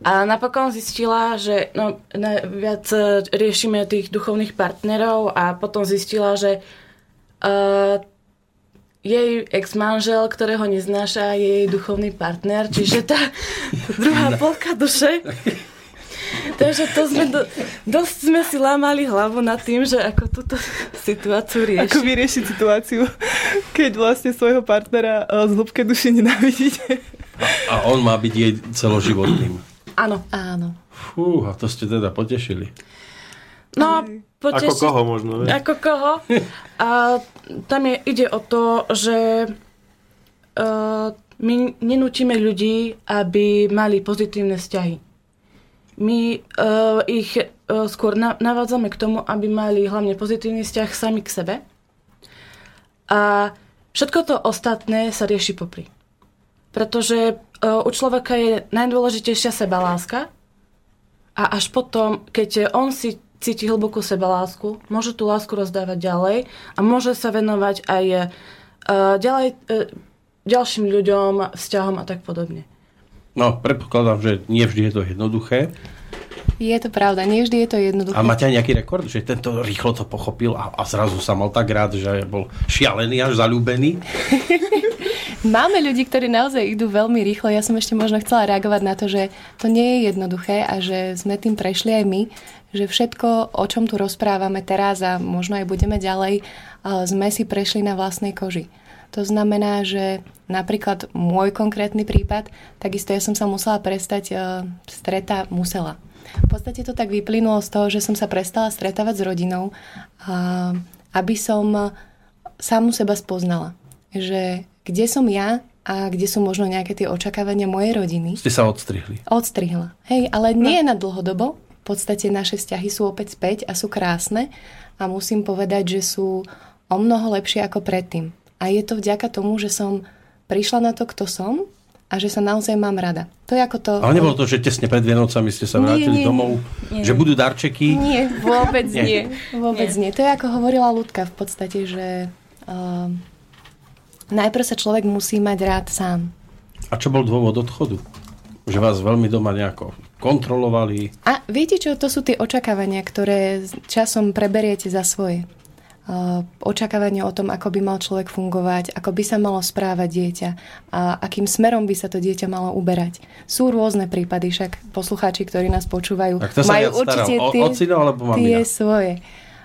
a napokon zistila, že no, na, viac e, riešime tých duchovných partnerov a potom zistila, že uh, jej ex-manžel, ktorého neznáša, je jej duchovný partner, čiže tá druhá polka duše. Takže to sme do, dosť sme si lámali hlavu nad tým, že ako túto situáciu riešiť. Ako vyriešiť situáciu, keď vlastne svojho partnera eh, z hĺbke duše nenávidíte. A on má byť jej celoživotným. Áno. Áno. Fú, a to ste teda potešili. No, potešiť... Ako koho možno, ne? Ako koho. A tam je, ide o to, že uh, my nenútime ľudí, aby mali pozitívne vzťahy. My uh, ich uh, skôr na, navádzame k tomu, aby mali hlavne pozitívny vzťah sami k sebe. A všetko to ostatné sa rieši popri. Pretože u človeka je najdôležitejšia sebaláska a až potom, keď on si cíti hlbokú sebalásku, môže tú lásku rozdávať ďalej a môže sa venovať aj uh, ďalej, uh, ďalším ľuďom, vzťahom a tak podobne. No, predpokladám, že nie vždy je to jednoduché. Je to pravda, nie vždy je to jednoduché. A máte aj nejaký rekord, že tento rýchlo to pochopil a, a zrazu sa mal tak rád, že bol šialený až zalúbený? Máme ľudí, ktorí naozaj idú veľmi rýchlo. Ja som ešte možno chcela reagovať na to, že to nie je jednoduché a že sme tým prešli aj my, že všetko, o čom tu rozprávame teraz a možno aj budeme ďalej, sme si prešli na vlastnej koži. To znamená, že napríklad môj konkrétny prípad, takisto ja som sa musela prestať streta, musela. V podstate to tak vyplynulo z toho, že som sa prestala stretávať s rodinou, aby som samu seba spoznala. Že kde som ja a kde sú možno nejaké tie očakávania mojej rodiny. Ste sa odstrihli. Odstrihla. Hej, ale nie je na dlhodobo. V podstate naše vzťahy sú opäť späť a sú krásne a musím povedať, že sú o mnoho lepšie ako predtým. A je to vďaka tomu, že som prišla na to, kto som a že sa naozaj mám rada. To je ako to... Ale nebolo to, že tesne pred Vianocami ste sa vrátili Nie, nie, domov, nie. že budú darčeky? Nie, vôbec Nie. nie. Vôbec nie. To je ako hovorila Ľudka v podstate, že uh, najprv sa človek musí mať rád sám. A čo bol dôvod odchodu? Že vás veľmi doma nejako kontrolovali? A viete čo, to sú tie očakávania, ktoré časom preberiete za svoje. Očakávanie o tom, ako by mal človek fungovať, ako by sa malo správať dieťa a akým smerom by sa to dieťa malo uberať. Sú rôzne prípady, však poslucháči, ktorí nás počúvajú, majú určite O- tie, ocino alebo mamina? tie svoje.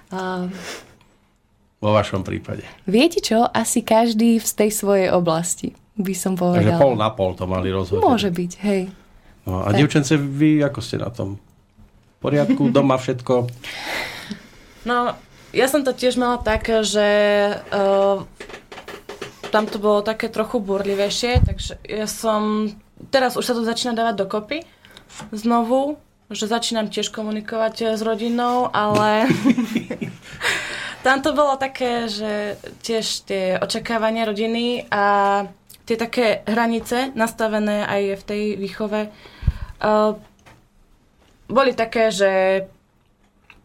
Uh, Vo vašom prípade. viete čo, asi každý v tej svojej oblasti, by som Takže povedala. pol na pol to mali rozhodne. Môže byť, hej. No, a Tak. dievčence, vy ako ste na tom? V poriadku, doma všetko? No, ja som to tiež mala tak, že uh, tam to bolo také trochu burlivejšie, takže ja som, teraz už sa to začína dávať dokopy znovu, že začínam tiež komunikovať eh, s rodinou, ale tam to bolo také, že tiež tie očakávania rodiny a tie také hranice nastavené aj v tej výchove uh, boli také, že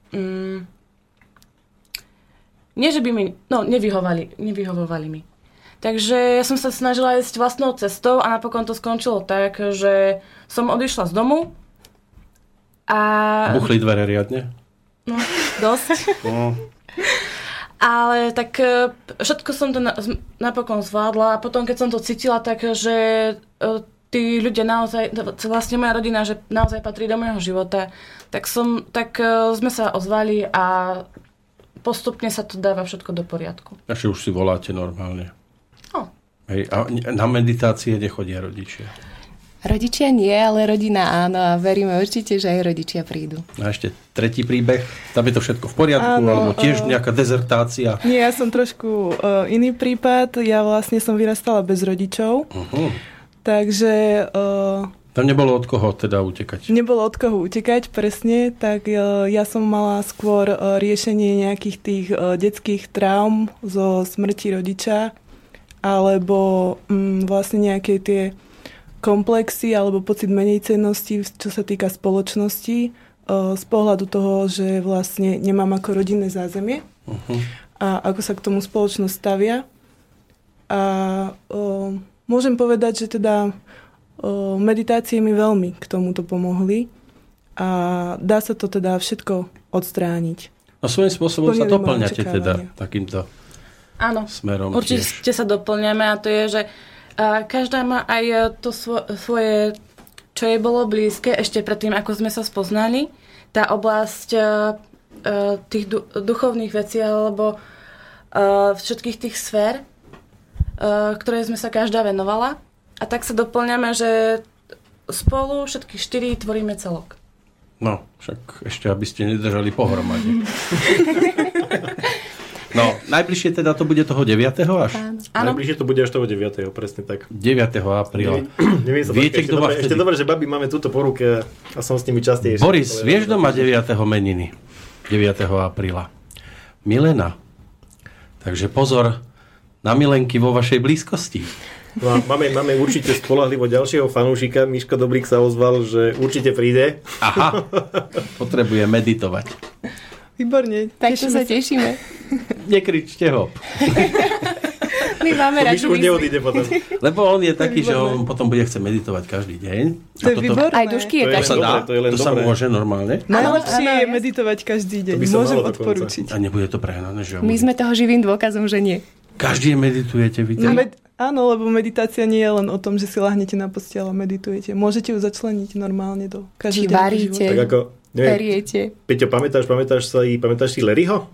mm, nie, že by mi, no, nevyhovali, nevyhovovali mi. Takže ja som sa snažila ísť vlastnou cestou a napokon to skončilo tak, že som odišla z domu a... Buchli dvere riadne? No, dosť. No. Ale tak e, všetko som to na, napokon zvládla a potom, keď som to cítila, tak, že e, tí ľudia naozaj, vlastne moja rodina, že naozaj patrí do môjho života, tak, som, tak e, sme sa ozvali a postupne sa to dáva všetko do poriadku. Naši už si voláte normálne. No. Hej, a na meditácie nechodia rodičia. Rodičia nie, ale rodina áno a veríme určite, že aj rodičia prídu. A ešte tretí príbeh, tam je to všetko v poriadku, Áno, alebo tiež eh, nejaká dezertácia. Nie, ja som trošku uh, iný prípad. Ja vlastne som vyrastala bez rodičov, Uh-huh. takže uh, Tam nebolo od koho teda utekať. nebolo od koho utekať presne, tak uh, ja som mala skôr uh, riešenie nejakých tých uh, detských traum zo smrti rodiča alebo mm, vlastne nejaké tie komplexy alebo pocit menej cennosti, čo sa týka spoločnosti, uh, z pohľadu toho, že vlastne nemám ako rodinné zázemie uh-huh. a ako sa k tomu spoločnosť stavia. A uh, môžem povedať, že teda uh, meditácie mi veľmi k tomuto pomohli a dá sa to teda všetko odstrániť. No svojím spôsobom Splnili sa doplňate teda takýmto Áno, smerom. určite tiež. sa doplňame a to je, že uh, každá má aj to svo- svoje, čo jej bolo blízke ešte predtým, ako sme sa spoznali. Tá oblasť uh, tých du- duchovných vecí alebo uh, všetkých tých sfér, uh, ktoré sme sa každá venovala. A tak sa doplňame, že spolu všetky štyri tvoríme celok. No, však ešte, aby ste nedržali pohromade. No, najbližšie teda to bude toho 9. až? Áno. Najbližšie to bude až toho 9. presne tak. 9. apríla. Neviem sa Viete, kto má. Ešte dobre, že babi máme túto poruke a som s nimi častejšie. Boris, vieš, kto má 9. meniny? 9. apríla. Milena. Takže pozor na milenky vo vašej blízkosti. No máme, máme určite spolahlivo ďalšieho fanúšika. Miško Dobrík sa ozval, že určite príde. Aha, potrebuje meditovať. Výborne. Tak to sa tešíme. Nekričte ho. My máme radi už neodíde potom. Lebo on je taký, že on potom bude chcieť meditovať každý deň. To je výborné. Aj dušky je to, sa dá, to, je len to sa môže normálne. Najlepšie je meditovať každý deň. Môžem odporúčiť. A nebude to prehnané, že? My sme toho živým dôkazom, že nie. Každý meditujete, vy no, med- Áno, lebo meditácia nie je len o tom, že si lahnete na postiel a meditujete. Môžete ju začleniť normálne do každého Či varíte, tak ako, neviem, periete. Peťo, pamätáš, pamätáš, sa, pamätáš si Larryho?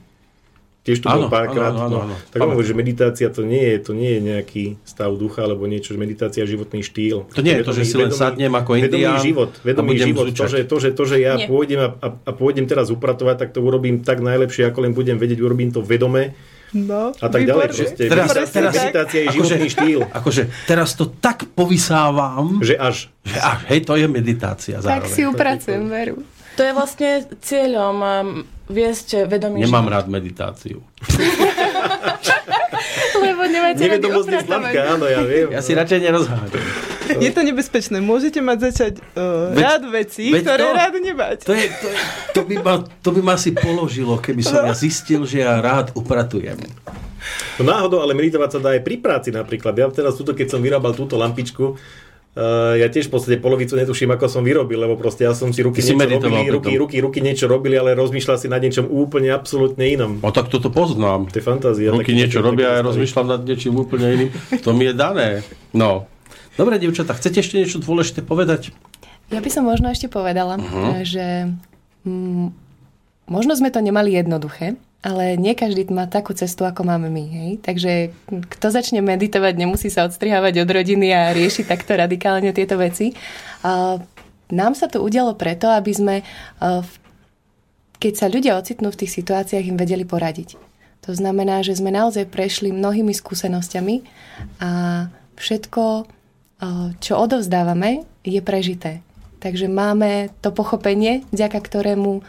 Tiež tu bol párkrát. No. Tak hovorím, že meditácia to nie, je, to nie je nejaký stav ducha alebo niečo, že meditácia je životný štýl. To nie je to, že si len sadnem ako indián Vedomý život, vedomý život. To že, to, že, to, že ja nie. pôjdem a, a, a pôjdem teraz upratovať, tak to urobím tak najlepšie, ako len budem vedieť, urobím to vedome. No, a tak ďalej. Proste. Teraz, meditácia, teraz, meditácia je životný akože, štýl. Akože teraz to tak povysávam, že až. Že až, hej, to je meditácia zároveň. Tak si upracujem, veru. To je vlastne cieľom um, viesť vedomý Nemám rád meditáciu. Lebo nemáte Nevedomostný sladká, áno, ja viem. Ja si radšej nerozhádzam. Je to nebezpečné. Môžete mať začať uh, veď, rád veci, veď ktoré to, rád nemať. To, je, to, je, to, by ma, to by ma asi položilo, keby som ja zistil, že ja rád upratujem. No náhodou, ale meditovať sa dá aj pri práci napríklad. Ja teraz túto, keď som vyrábal túto lampičku, Uh, ja tiež v podstate polovicu netuším, ako som vyrobil, lebo proste ja som si ruky si niečo robili, ruky, ruky, ruky niečo robili, ale rozmýšľal si nad niečom úplne absolútne inom. No tak toto poznám. To je fantázia. Ruky niečo robia a ja rozmýšľam nad niečím úplne iným. To mi je dané. No. Dobre, dievčatá, chcete ešte niečo dôležité povedať? Ja by som možno ešte povedala, uh-huh. že mm, možno sme to nemali jednoduché, ale nie každý má takú cestu, ako máme my. Hej? Takže kto začne meditovať, nemusí sa odstrihávať od rodiny a riešiť takto radikálne tieto veci. Nám sa to udialo preto, aby sme, keď sa ľudia ocitnú v tých situáciách, im vedeli poradiť. To znamená, že sme naozaj prešli mnohými skúsenosťami a všetko, čo odovzdávame, je prežité. Takže máme to pochopenie, vďaka ktorému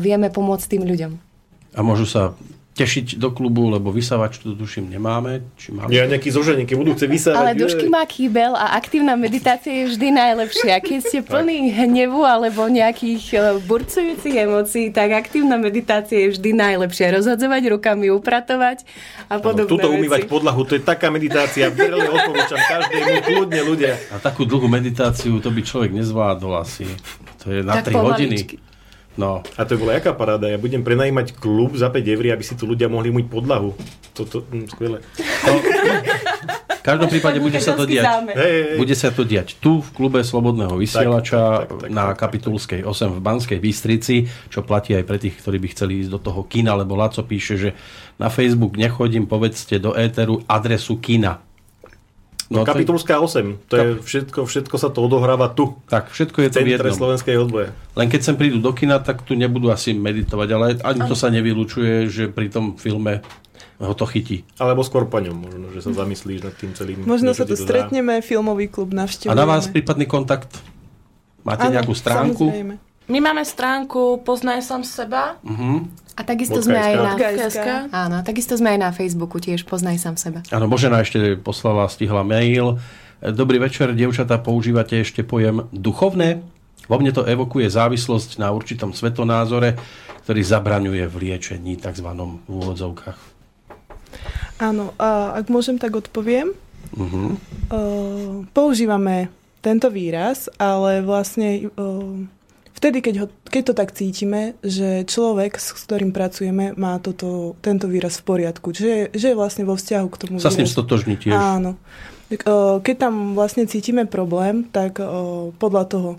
vieme pomôcť tým ľuďom a môžu sa tešiť do klubu, lebo vysavač tu tuším nemáme. Či máme? Ja nejaký zoženík, budú chce vysávať. Ale dušky má kýbel a aktívna meditácia je vždy najlepšia. Keď ste plný hnevu alebo nejakých e, burcujúcich emócií, tak aktívna meditácia je vždy najlepšia. Rozhodzovať rukami, upratovať a podobné ano, Tuto umývať podlahu, to je taká meditácia. Veľmi odporúčam každému, kľudne ľudia. A takú dlhú meditáciu to by človek nezvládol asi. To je na tak 3 hodiny. No. A to je bola jaká paráda. Ja budem prenajímať klub za 5 eur, aby si tu ľudia mohli myť podlahu. Toto, hm, skvelé. No, v každom prípade bude sa to diať. Bude sa to diať tu v klube Slobodného vysielača tak, tak, tak, na Kapitulskej 8 v Banskej Bystrici, čo platí aj pre tých, ktorí by chceli ísť do toho kina, lebo Laco píše, že na Facebook nechodím, povedzte do éteru adresu kina. No, Kapitulská 8, to je všetko, všetko sa to odohráva tu. Tak, všetko je to v jednom. slovenskej odboje. Len keď sem prídu do kina, tak tu nebudú asi meditovať, ale ani to sa nevylučuje, že pri tom filme ho to chytí. Alebo skôr po ňom, možno, že sa zamyslíš nad tým celým. Možno sa tu stretneme, filmový klub navštevujeme. A na vás prípadný kontakt? Máte ano, nejakú stránku? Samozrejme. My máme stránku Poznaj sám seba. Uh-huh. A takisto sme aj na... Áno, takisto sme aj na Facebooku tiež Poznaj sám seba. Áno, Božena ešte poslala, stihla mail. Dobrý večer, dievčatá, používate ešte pojem duchovné? Vo mne to evokuje závislosť na určitom svetonázore, ktorý zabraňuje v liečení, tzv. v úvodzovkách. Áno, a ak môžem, tak odpoviem. Uh-huh. Uh, používame tento výraz, ale vlastne uh, vtedy, keď, ho, keď to tak cítime, že človek, s ktorým pracujeme, má toto, tento výraz v poriadku. Že, že je vlastne vo vzťahu k tomu Sa s ním výrazu. stotožní tiež. Áno. Uh, Keď tam vlastne cítime problém, tak uh, podľa toho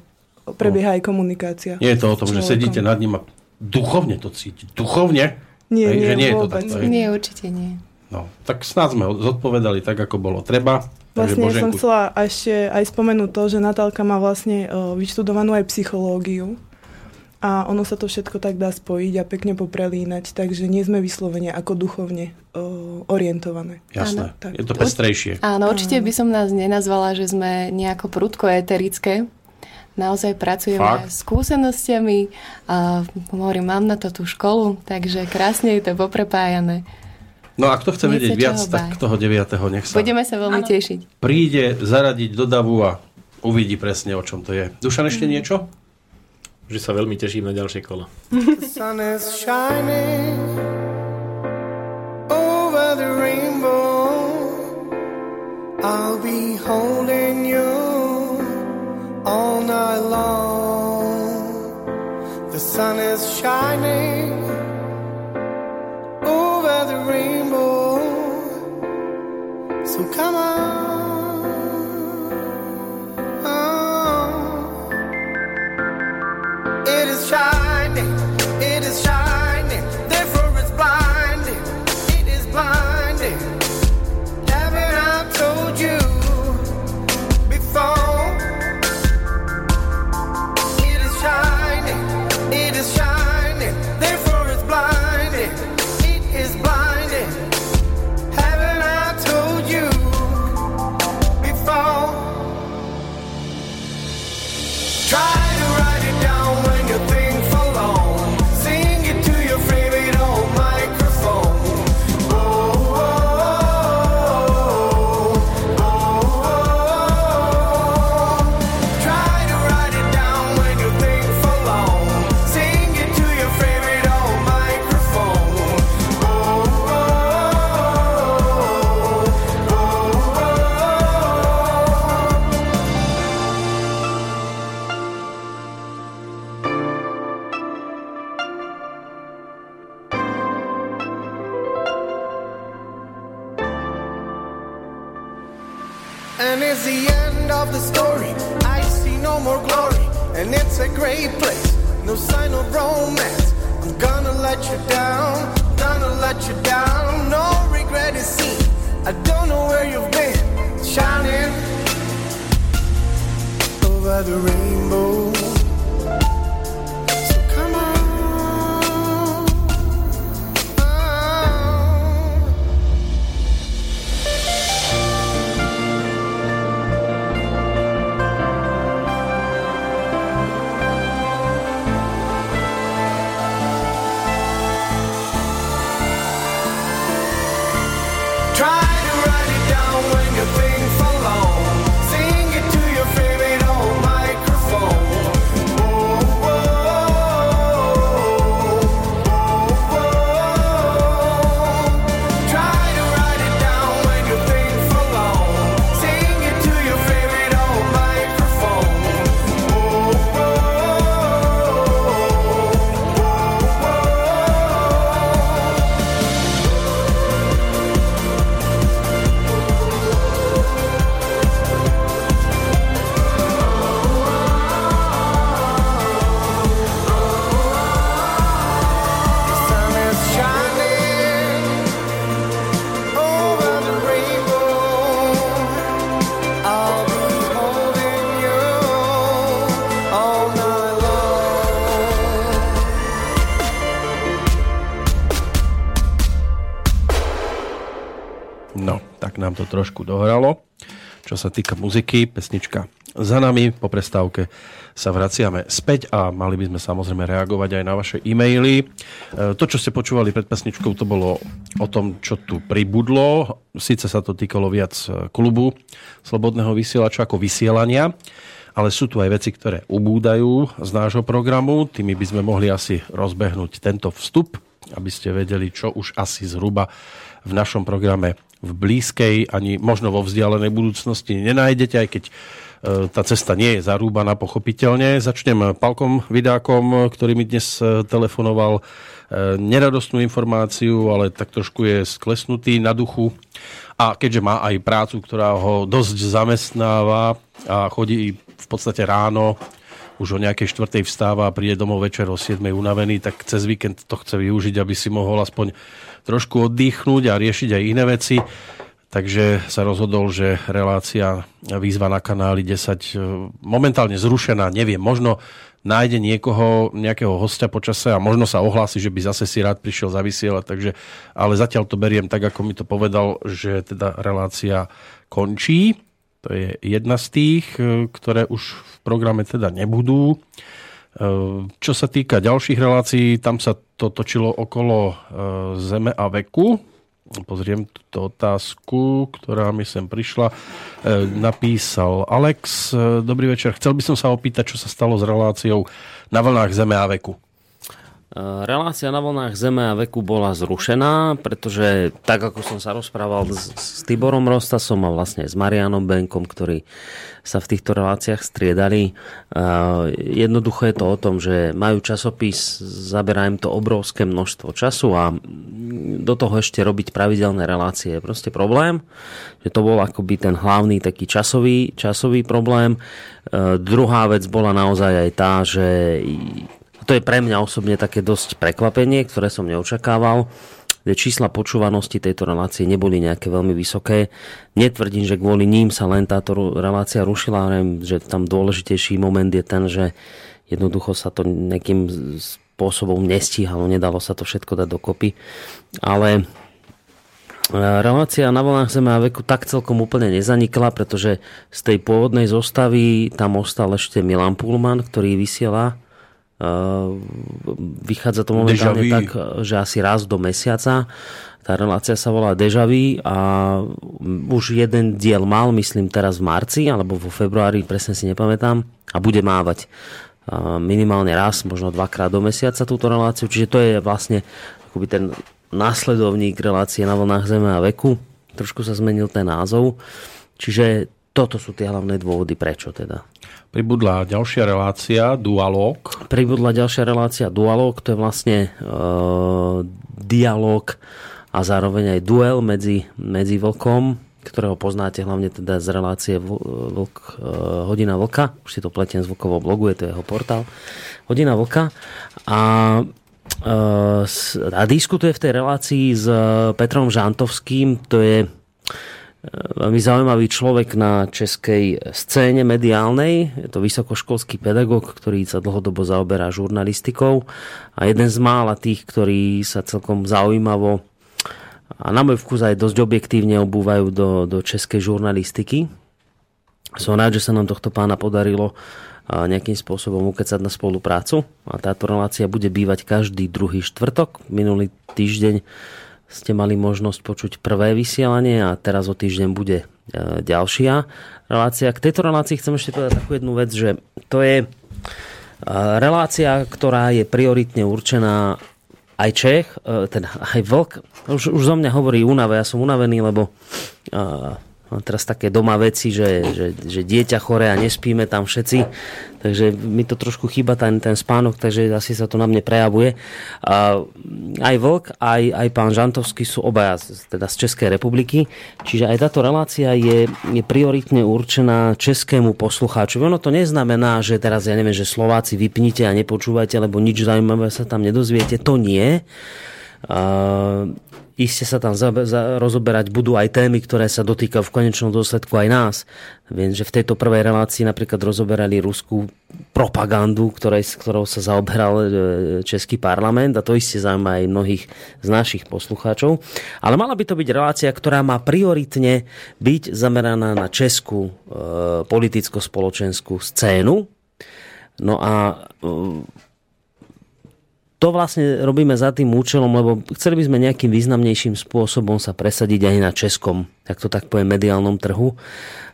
prebieha aj komunikácia. Nie je to o tom, že sedíte nad ním a duchovne to cítiť. Duchovne? Nie, Hej, nie, že nie je to takto? Nie, určite nie. No, tak snad sme ho zodpovedali tak, ako bolo treba. Vlastne som Boženku- chcela ešte aj spomenúť to, že Natálka má vlastne uh, vyštudovanú aj psychológiu a ono sa to všetko tak dá spojiť a pekne poprelínať, takže nie sme vyslovene ako duchovne uh, orientované. Jasné, Áno, tak. je to pestrejšie. Áno, určite by som nás nenazvala, že sme nejako prudko eterické. Naozaj pracujeme Fakt? s skúsenostiami a hovorím, mám na to tú školu, takže krásne je to poprepájané. No a kto chce Nie vedieť viac, čoho tak báť. toho 9. nech sa Budeme sa veľmi tešiť. príde zaradiť do davu a uvidí presne, o čom to je. Dušan, ešte niečo? Že sa veľmi teším na ďalšie kolo. I'll be holding you all night long. The sun is shining nám to trošku dohralo. Čo sa týka muziky, pesnička za nami. Po prestávke sa vraciame späť a mali by sme samozrejme reagovať aj na vaše e-maily. E, to, čo ste počúvali pred pesničkou, to bolo o tom, čo tu pribudlo. Sice sa to týkalo viac e, klubu Slobodného vysielača ako vysielania, ale sú tu aj veci, ktoré ubúdajú z nášho programu. Tými by sme mohli asi rozbehnúť tento vstup, aby ste vedeli, čo už asi zhruba v našom programe v blízkej ani možno vo vzdialenej budúcnosti nenájdete, aj keď e, tá cesta nie je zarúbaná pochopiteľne. Začnem Palkom Vidákom, ktorý mi dnes e, telefonoval e, neradostnú informáciu, ale tak trošku je sklesnutý na duchu. A keďže má aj prácu, ktorá ho dosť zamestnáva a chodí v podstate ráno, už o nejakej štvrtej vstáva a príde domov večer o 7 unavený, tak cez víkend to chce využiť, aby si mohol aspoň trošku oddychnúť a riešiť aj iné veci. Takže sa rozhodol, že relácia výzva na kanáli 10 e, momentálne zrušená, neviem, možno nájde niekoho, nejakého hostia počase a možno sa ohlási, že by zase si rád prišiel zavysielať, takže, ale zatiaľ to beriem tak, ako mi to povedal, že teda relácia končí. To je jedna z tých, e, ktoré už v programe teda nebudú. E, čo sa týka ďalších relácií, tam sa to točilo okolo e, Zeme a veku. Pozriem túto otázku, ktorá mi sem prišla. Napísal Alex. Dobrý večer. Chcel by som sa opýtať, čo sa stalo s reláciou na vlnách Zeme a veku. Relácia na vlnách Zeme a veku bola zrušená, pretože tak ako som sa rozprával s, s Tiborom Rostasom a vlastne s Marianom Benkom, ktorí sa v týchto reláciách striedali, jednoducho je to o tom, že majú časopis, zaberá im to obrovské množstvo času a do toho ešte robiť pravidelné relácie je proste problém, že to bol akoby ten hlavný taký časový, časový problém. Druhá vec bola naozaj aj tá, že to je pre mňa osobne také dosť prekvapenie, ktoré som neočakával čísla počúvanosti tejto relácie neboli nejaké veľmi vysoké. Netvrdím, že kvôli ním sa len táto relácia rušila, ale že tam dôležitejší moment je ten, že jednoducho sa to nejakým spôsobom nestíhalo, nedalo sa to všetko dať dokopy. Ale e, relácia na vlnách Zeme a veku tak celkom úplne nezanikla, pretože z tej pôvodnej zostavy tam ostal ešte Milan Pullman, ktorý vysiela vychádza to momentálne tak, že asi raz do mesiaca. Tá relácia sa volá Dežavý a už jeden diel mal, myslím teraz v marci alebo vo februári, presne si nepamätám, a bude mávať ehm, minimálne raz, možno dvakrát do mesiaca túto reláciu. Čiže to je vlastne akoby ten následovník relácie na vlnách Zeme a veku. Trošku sa zmenil ten názov. Čiže toto sú tie hlavné dôvody, prečo teda. Pribudla ďalšia relácia, Dualog. Pribudla ďalšia relácia, Dualog, to je vlastne e, dialog a zároveň aj duel medzi, medzi vlkom, ktorého poznáte hlavne teda z relácie vlk, e, Hodina vlka, už si to pletiem z vlkového blogu, je to jeho portál, Hodina vlka. A e, a diskutuje v tej relácii s Petrom Žantovským, to je veľmi zaujímavý človek na českej scéne mediálnej. Je to vysokoškolský pedagóg, ktorý sa dlhodobo zaoberá žurnalistikou a jeden z mála tých, ktorí sa celkom zaujímavo a na môj vkus aj dosť objektívne obúvajú do, do českej žurnalistiky. Som rád, že sa nám tohto pána podarilo nejakým spôsobom ukecať na spoluprácu a táto relácia bude bývať každý druhý štvrtok. Minulý týždeň ste mali možnosť počuť prvé vysielanie a teraz o týždeň bude e, ďalšia relácia. K tejto relácii chcem ešte povedať takú jednu vec, že to je e, relácia, ktorá je prioritne určená aj Čech, e, teda aj Vlk. Už, už zo mňa hovorí únave, ja som unavený, lebo teraz také doma veci, že, že, že dieťa chore a nespíme tam všetci, takže mi to trošku chýba ten, ten spánok, takže asi sa to na mne prejavuje. A, aj Vlk, aj, aj pán Žantovský sú obaja teda z Českej republiky, čiže aj táto relácia je, je prioritne určená českému poslucháčovi. Ono to neznamená, že teraz ja neviem, že Slováci vypnite a nepočúvajte, lebo nič zaujímavé sa tam nedozviete, to nie iste sa tam za, za, rozoberať budú aj témy, ktoré sa dotýkajú v konečnom dôsledku aj nás. Viem, že v tejto prvej relácii napríklad rozoberali ruskú propagandu, ktorej, s ktorou sa zaoberal e, Český parlament a to iste zaujíma aj mnohých z našich poslucháčov. Ale mala by to byť relácia, ktorá má prioritne byť zameraná na českú e, politicko-spoločenskú scénu. No a e, to vlastne robíme za tým účelom, lebo chceli by sme nejakým významnejším spôsobom sa presadiť aj na českom, tak to tak poviem, mediálnom trhu.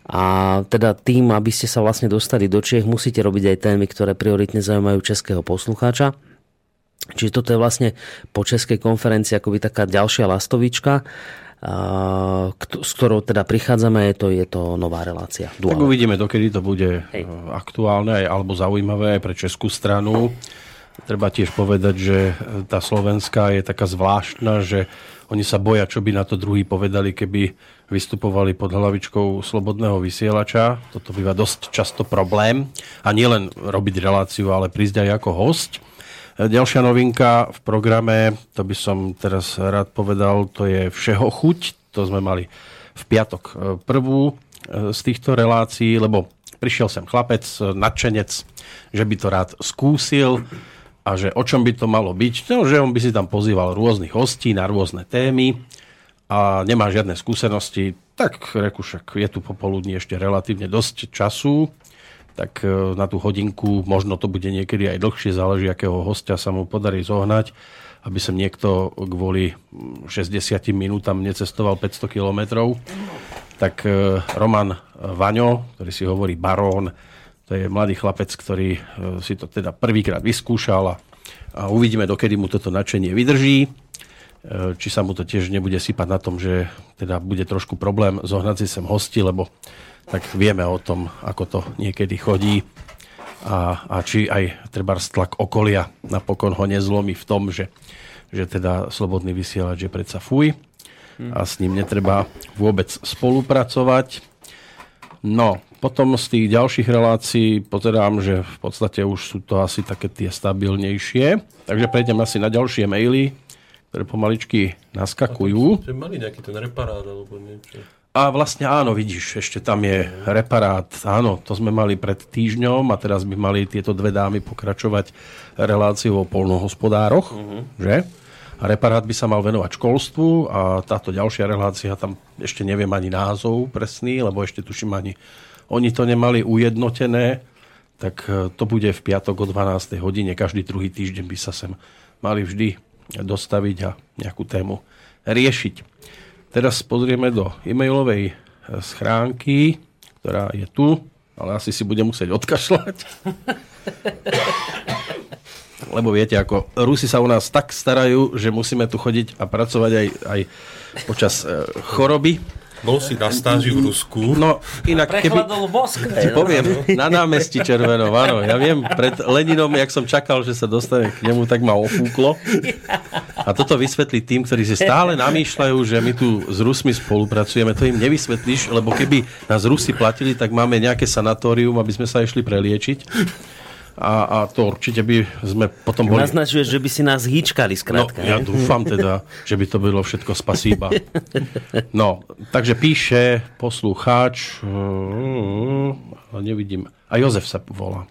A teda tým, aby ste sa vlastne dostali do Čiech, musíte robiť aj témy, ktoré prioritne zaujímajú českého poslucháča. Čiže toto je vlastne po českej konferencii akoby taká ďalšia lastovička s ktorou teda prichádzame, je to, je to nová relácia. Duale. Tak uvidíme, dokedy to bude Hej. aktuálne alebo zaujímavé aj pre českú stranu. Treba tiež povedať, že tá slovenská je taká zvláštna, že oni sa boja, čo by na to druhý povedali, keby vystupovali pod hlavičkou slobodného vysielača. Toto býva dosť často problém. A nielen robiť reláciu, ale prísť aj ako host. Ďalšia novinka v programe, to by som teraz rád povedal, to je Všeho chuť. To sme mali v piatok prvú z týchto relácií, lebo prišiel sem chlapec, nadšenec, že by to rád skúsil a že o čom by to malo byť, no, že on by si tam pozýval rôznych hostí na rôzne témy a nemá žiadne skúsenosti, tak reku však je tu popoludní ešte relatívne dosť času, tak e, na tú hodinku, možno to bude niekedy aj dlhšie, záleží, akého hostia sa mu podarí zohnať, aby som niekto kvôli 60 minútam necestoval 500 kilometrov. Tak e, Roman Vaňo, ktorý si hovorí Barón, to je mladý chlapec, ktorý e, si to teda prvýkrát vyskúšal a, a uvidíme, dokedy mu toto nadšenie vydrží. E, či sa mu to tiež nebude sypať na tom, že teda bude trošku problém zohnať si sem hosti, lebo tak vieme o tom, ako to niekedy chodí a, a či aj treba tlak okolia napokon ho nezlomí v tom, že, že teda slobodný vysielač je predsa fuj a s ním netreba vôbec spolupracovať. No, potom z tých ďalších relácií pozerám, že v podstate už sú to asi také tie stabilnejšie. Takže prejdem asi na ďalšie maily, ktoré pomaličky naskakujú. Že mali nejaký ten reparát alebo niečo. A vlastne áno, vidíš, ešte tam je reparát. Áno, to sme mali pred týždňom a teraz by mali tieto dve dámy pokračovať reláciu o polnohospodároch, uh-huh. že? Reparát by sa mal venovať školstvu a táto ďalšia relácia, tam ešte neviem ani názov presný, lebo ešte tuším ani oni to nemali ujednotené, tak e, to bude v piatok o 12. hodine. Každý druhý týždeň by sa sem mali vždy dostaviť a nejakú tému riešiť. Teraz pozrieme do e-mailovej e, schránky, ktorá je tu, ale asi si bude musieť odkašľať. Lebo viete, ako Rusi sa u nás tak starajú, že musíme tu chodiť a pracovať aj, aj počas e, choroby. Bol si na stáži v Rusku. No, inak keby... Moskve. Ti poviem, na námestí Červenom, áno. Ja viem, pred Leninom, jak som čakal, že sa dostane k nemu, tak ma ofúklo. A toto vysvetlí tým, ktorí si stále namýšľajú, že my tu s Rusmi spolupracujeme. To im nevysvetlíš, lebo keby nás Rusi platili, tak máme nejaké sanatórium, aby sme sa išli preliečiť a, a to určite by sme potom boli... Naznačuješ, že by si nás hýčkali, skrátka. No, ja dúfam teda, že by to bylo všetko spasíba. No, takže píše poslucháč, ale nevidím, a Jozef sa volá.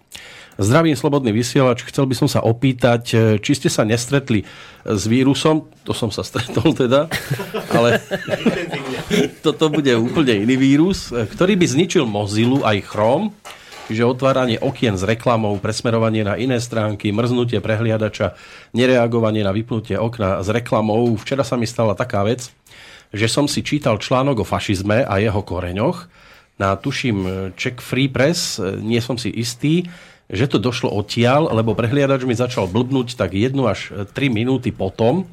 Zdravím, slobodný vysielač. Chcel by som sa opýtať, či ste sa nestretli s vírusom, to som sa stretol teda, ale toto bude úplne iný vírus, ktorý by zničil Mozilu aj Chrome, Čiže otváranie okien s reklamou, presmerovanie na iné stránky, mrznutie prehliadača, nereagovanie na vypnutie okna s reklamou. Včera sa mi stala taká vec, že som si čítal článok o fašizme a jeho koreňoch na, tuším, Czech Free Press, nie som si istý, že to došlo odtiaľ, lebo prehliadač mi začal blbnúť tak 1 až 3 minúty potom,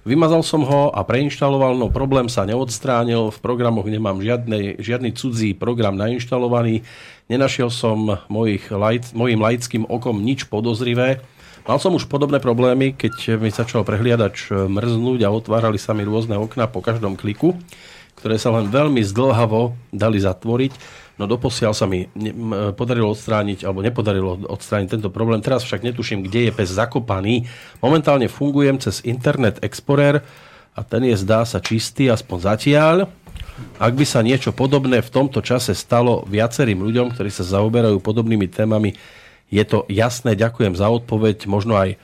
Vymazal som ho a preinštaloval, no problém sa neodstránil. V programoch nemám žiadny, žiadny cudzí program nainštalovaný. Nenašiel som mojich mojim laickým okom nič podozrivé. Mal som už podobné problémy, keď mi začal prehliadač mrznúť a otvárali sa mi rôzne okna po každom kliku, ktoré sa len veľmi zdlhavo dali zatvoriť. No doposiaľ sa mi m, podarilo odstrániť, alebo nepodarilo odstrániť tento problém. Teraz však netuším, kde je pes zakopaný. Momentálne fungujem cez Internet Explorer a ten je zdá sa čistý, aspoň zatiaľ. Ak by sa niečo podobné v tomto čase stalo viacerým ľuďom, ktorí sa zaoberajú podobnými témami, je to jasné. Ďakujem za odpoveď, možno aj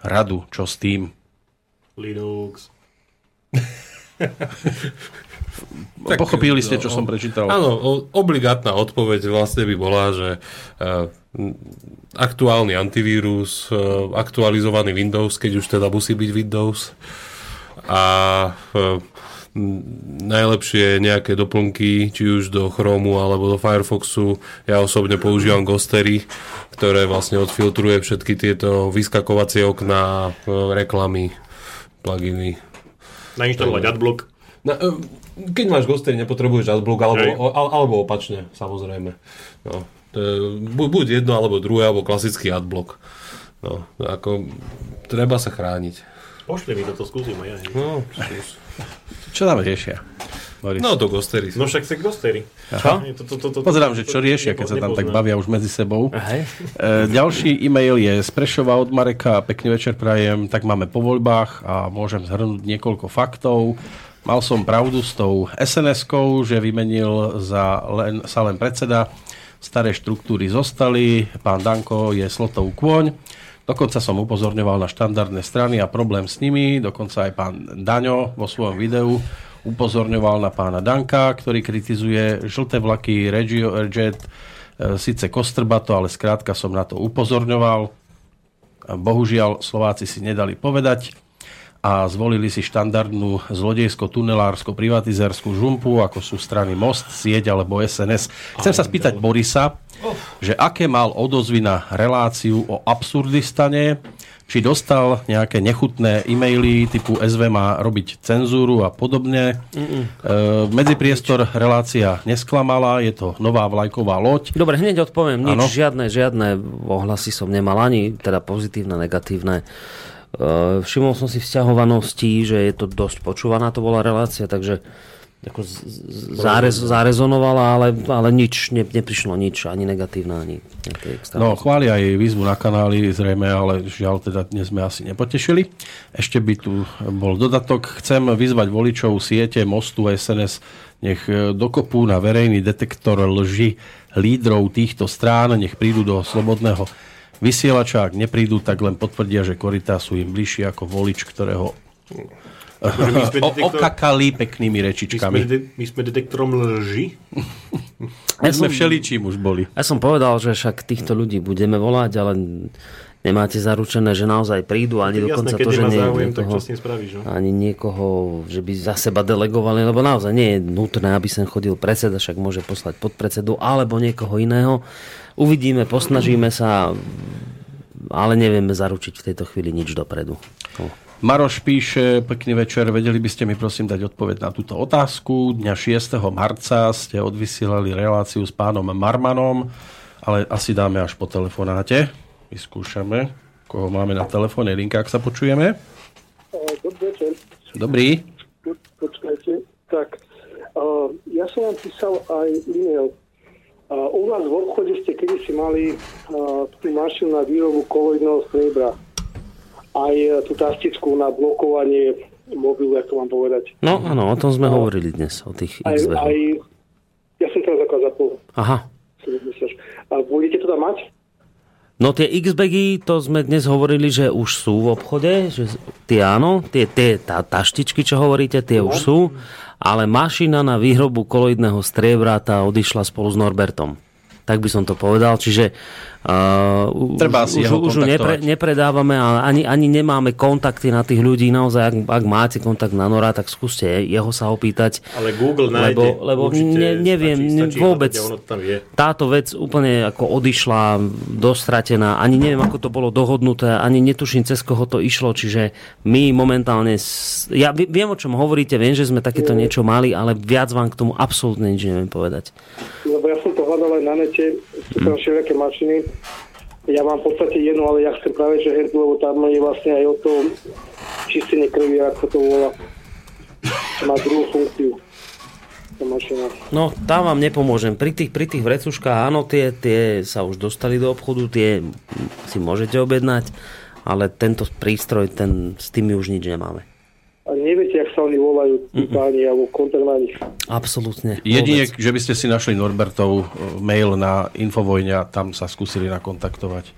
radu, čo s tým. Linux. Tak, Pochopili ste, čo som prečítal? Áno, o- obligátna odpoveď vlastne by bola, že uh, aktuálny antivírus, uh, aktualizovaný Windows, keď už teda musí byť Windows a uh, najlepšie nejaké doplnky, či už do Chromu alebo do Firefoxu. Ja osobne používam Ghostery, ktoré vlastne odfiltruje všetky tieto vyskakovacie okná, reklamy, pluginy. Nainštalovať adblock. Na, e, keď máš Ghostery, nepotrebuješ adblock, alebo, al- alebo opačne, samozrejme. No, to je, bu- buď jedno, alebo druhé, alebo klasický adblock. No, ako, treba sa chrániť. Pošli mi toto, skúsim aj ja. No, skús. Čo tam riešia? Boris? No, to Ghostery. No však si Ghostery. Čo? To, to, to, to, Pozerám, že čo riešia, keď sa tam tak bavia už medzi sebou. E, ďalší e-mail je z Prešova od Mareka. Pekný večer prajem. Tak máme po voľbách a môžem zhrnúť niekoľko faktov. Mal som pravdu s tou SNS-kou, že vymenil za len, sa len predseda. Staré štruktúry zostali. Pán Danko je slotov kôň. Dokonca som upozorňoval na štandardné strany a problém s nimi. Dokonca aj pán Daňo vo svojom videu upozorňoval na pána Danka, ktorý kritizuje žlté vlaky, Regio Jet, e, síce kostrbato, ale skrátka som na to upozorňoval. Bohužiaľ, Slováci si nedali povedať a zvolili si štandardnú zlodejsko-tunelársko-privatizérskú žumpu, ako sú strany Most, Sieť alebo SNS. Chcem sa spýtať Borisa, že aké mal odozvy na reláciu o Absurdistane, či dostal nejaké nechutné e-maily typu SV má robiť cenzúru a podobne. E, medzipriestor relácia nesklamala, je to nová vlajková loď. Dobre, hneď odpoviem. Nič, Áno. žiadne, žiadne ohlasy som nemal, ani teda pozitívne, negatívne. Uh, všimol som si vzťahovanosti, že je to dosť počúvaná, to bola relácia, takže ako zárez, zarezonovala, ale, ale nič, ne, neprišlo nič, ani negatívne, ani. No, chvália aj výzvu na kanály, zrejme, ale žiaľ, teda dnes sme asi nepotešili. Ešte by tu bol dodatok. Chcem vyzvať voličov siete Mostu SNS, nech e, dokopú na verejný detektor lži lídrov týchto strán, nech prídu do slobodného vysielača. Ak neprídu, tak len potvrdia, že korytá sú im bližšie ako volič, ktorého sme o, okakali peknými My sme, rečičkami. de- my sme detektorom lži. My sme všeličím už boli. Ja som povedal, že však týchto ľudí budeme volať, ale nemáte zaručené, že naozaj prídu, ani Tak jasné, dokonca to, že nie, záujem, tak niekoho, spravíš, no? ani niekoho, že by za seba delegovali, lebo naozaj nie je nutné, aby sem chodil predseda, však môže poslať podpredsedu alebo niekoho iného. Uvidíme, posnažíme sa, ale nevieme zaručiť v tejto chvíli nič dopredu. Maroš píše, pekný večer, vedeli by ste mi prosím dať odpoveď na túto otázku. Dňa 6. marca ste odvysielali reláciu s pánom Marmanom, ale asi dáme až po telefonáte. Vyskúšame, koho máme na telefónnej linke, ak sa počujeme. Dobrý večer. Dobrý. Po- Počkajte. Tak, uh, ja som vám písal aj e-mail. U vás v obchode ste kedysi mali uh, tú mašinu na výrobu koloidného striebra. Aj uh, tú tastičku na blokovanie mobilu, ako mám povedať. No áno, o tom sme hovorili dnes, o tých Aj, x aj, ja som teraz ako zapol. Aha. A budete to tam mať? No tie X-bagy, to sme dnes hovorili, že už sú v obchode, že tie áno, tie, tie tá, taštičky, čo hovoríte, tie už sú, ale mašina na výrobu koloidného striebra tá odišla spolu s Norbertom. Tak by som to povedal, čiže uh, Treba si už, jeho už ju nepre, nepredávame a ani, ani nemáme kontakty na tých ľudí. Naozaj, ak, ak máte kontakt na Nora, tak skúste jeho sa opýtať. Ale Google nájde. Lebo, lebo ne, neviem, stačí, stačí vôbec hľadať a ono to tam je. táto vec úplne ako odišla, dostratená, ani neviem, ako to bolo dohodnuté, ani netuším, cez koho to išlo, čiže my momentálne, ja vi- viem, o čom hovoríte, viem, že sme takéto niečo mali, ale viac vám k tomu absolútne nič neviem povedať. Lebo ja som hľadal aj na nete, sú tam všelijaké mašiny. Ja mám v podstate jednu, ale ja chcem práve, že herdu, lebo tam je vlastne aj o tom čistenie krvi, ako to volá. Má druhú funkciu. No, tam vám nepomôžem. Pri tých, pri tých vrecuškách, áno, tie, tie sa už dostali do obchodu, tie si môžete objednať, ale tento prístroj, ten, s tými už nič nemáme. A neviete, ak sa oni volajú, tí páni, alebo kontakt na nich. Absolútne. Jedine, že by ste si našli Norbertov e, mail na Infovojne a tam sa skúsili nakontaktovať.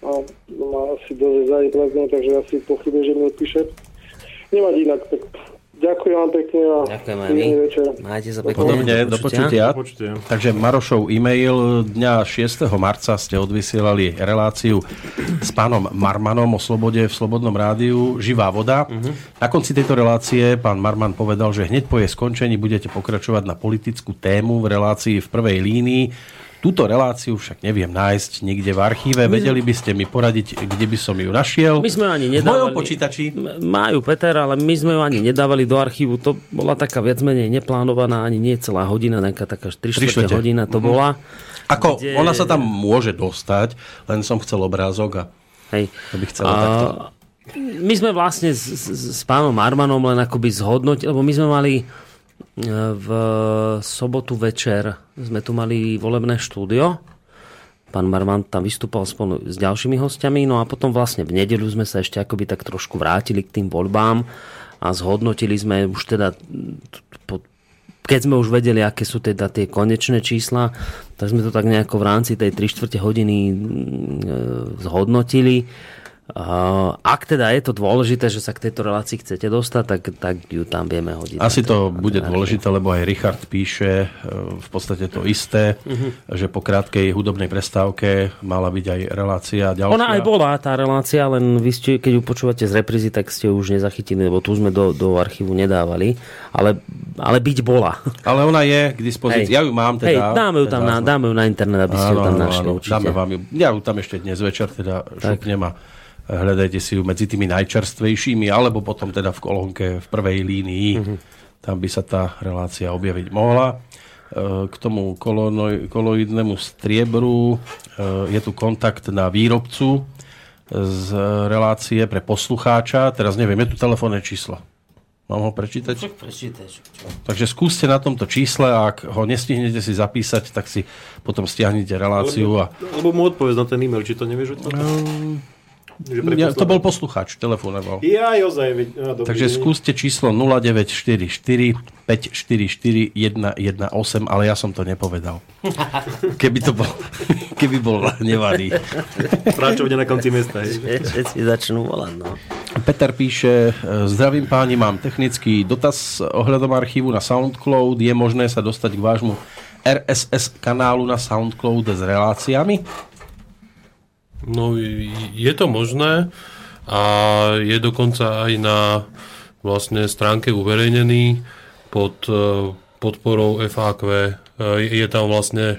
A no, má asi dosť zaneprázdnené, takže asi pochybujem, že mi odpíše. Nemať inak, tak ďakujem vám pekne a Ďakujem aj my. Majte sa pekne. Podobne, do počutia. Do počutia. Takže Marošov e-mail dňa 6. marca ste odvysielali reláciu s pánom Marmanom o slobode v Slobodnom rádiu Živá voda. Na konci tejto relácie pán Marman povedal, že hneď po jej skončení budete pokračovať na politickú tému v relácii v prvej línii. Túto reláciu však neviem nájsť nikde v archíve. Vedeli by ste mi poradiť, kde by som ju našiel? My sme ani V nedávali. mojom počítači. Majú Peter, ale my sme ju ani nedávali do archívu. To bola taká viac menej neplánovaná, ani nie celá hodina, nejaká taká 3 Tri čtvrte štvrte. hodina to Mhm. bola. Ako, Kde- ona sa tam môže dostať, len som chcel obrázok a Hej. to by chcela takto. My sme vlastne s, s, s pánom Armanom len akoby zhodnotili, lebo my sme mali v sobotu večer sme tu mali volebné štúdio. Pán Marman tam vystúpal spolu s ďalšími hostiami, no a potom vlastne v nedeľu sme sa ešte akoby tak trošku vrátili k tým voľbám a zhodnotili sme už teda keď sme už vedeli, aké sú teda tie konečné čísla, tak sme to tak nejako v rámci tej 3 čtvrte hodiny mm, e, zhodnotili. Ak teda je to dôležité, že sa k tejto relácii chcete dostať, tak, tak ju tam vieme hodiť. Asi to bude dôležité, lebo aj Richard píše e, v podstate to isté, Mhm. že po krátkej hudobnej prestávke mala byť aj relácia ďalšia. Ona aj bola, tá relácia, len vy ste, keď ju počúvate z reprízy, tak ste ju už nezachytili, lebo tu sme do, do archívu nedávali, ale, ale byť bola. Ale ona je k dispozícii. Ja ju mám teda. Hej, dáme ju tam na, dáme ju na internet, aby ste ju tam našli určite. Dáme vám ju. Ja ju tam ešte dnes večer teda šupnem a hľadajte si ju medzi tými najčerstvejšími, alebo potom teda v kolónke v prvej línii. Mhm. Tam by sa tá relácia objaviť mohla. E, K tomu kolonoj, koloidnému striebru e, je tu kontakt na výrobcu z relácie pre poslucháča. Teraz neviem, je tu telefónne číslo. Mám ho prečítať? Takže skúste na tomto čísle a ak ho nestihnete si zapísať, tak si potom stiahnete reláciu. A... Lebo mu odpovedz na ten e-mail, či to nevieš odtiaľ? Že Ja, to bol poslucháč. telefonoval. Ja, ozaj, veď, no, dobrý Takže deň. skúste číslo 0944 544 118, ale ja som to nepovedal. Keby to bol, keby bol nevaný. Práčovne na konci mesta. Všetci začnú volať, no. Peter píše, zdravím páni, mám technický dotaz ohľadom archívu na SoundCloud. Je možné sa dostať k vášmu RSS kanálu na SoundCloud s reláciami? No, je to možné a je dokonca aj na vlastne stránke uverejnený pod e, podporou FAQ. E, Je tam vlastne e,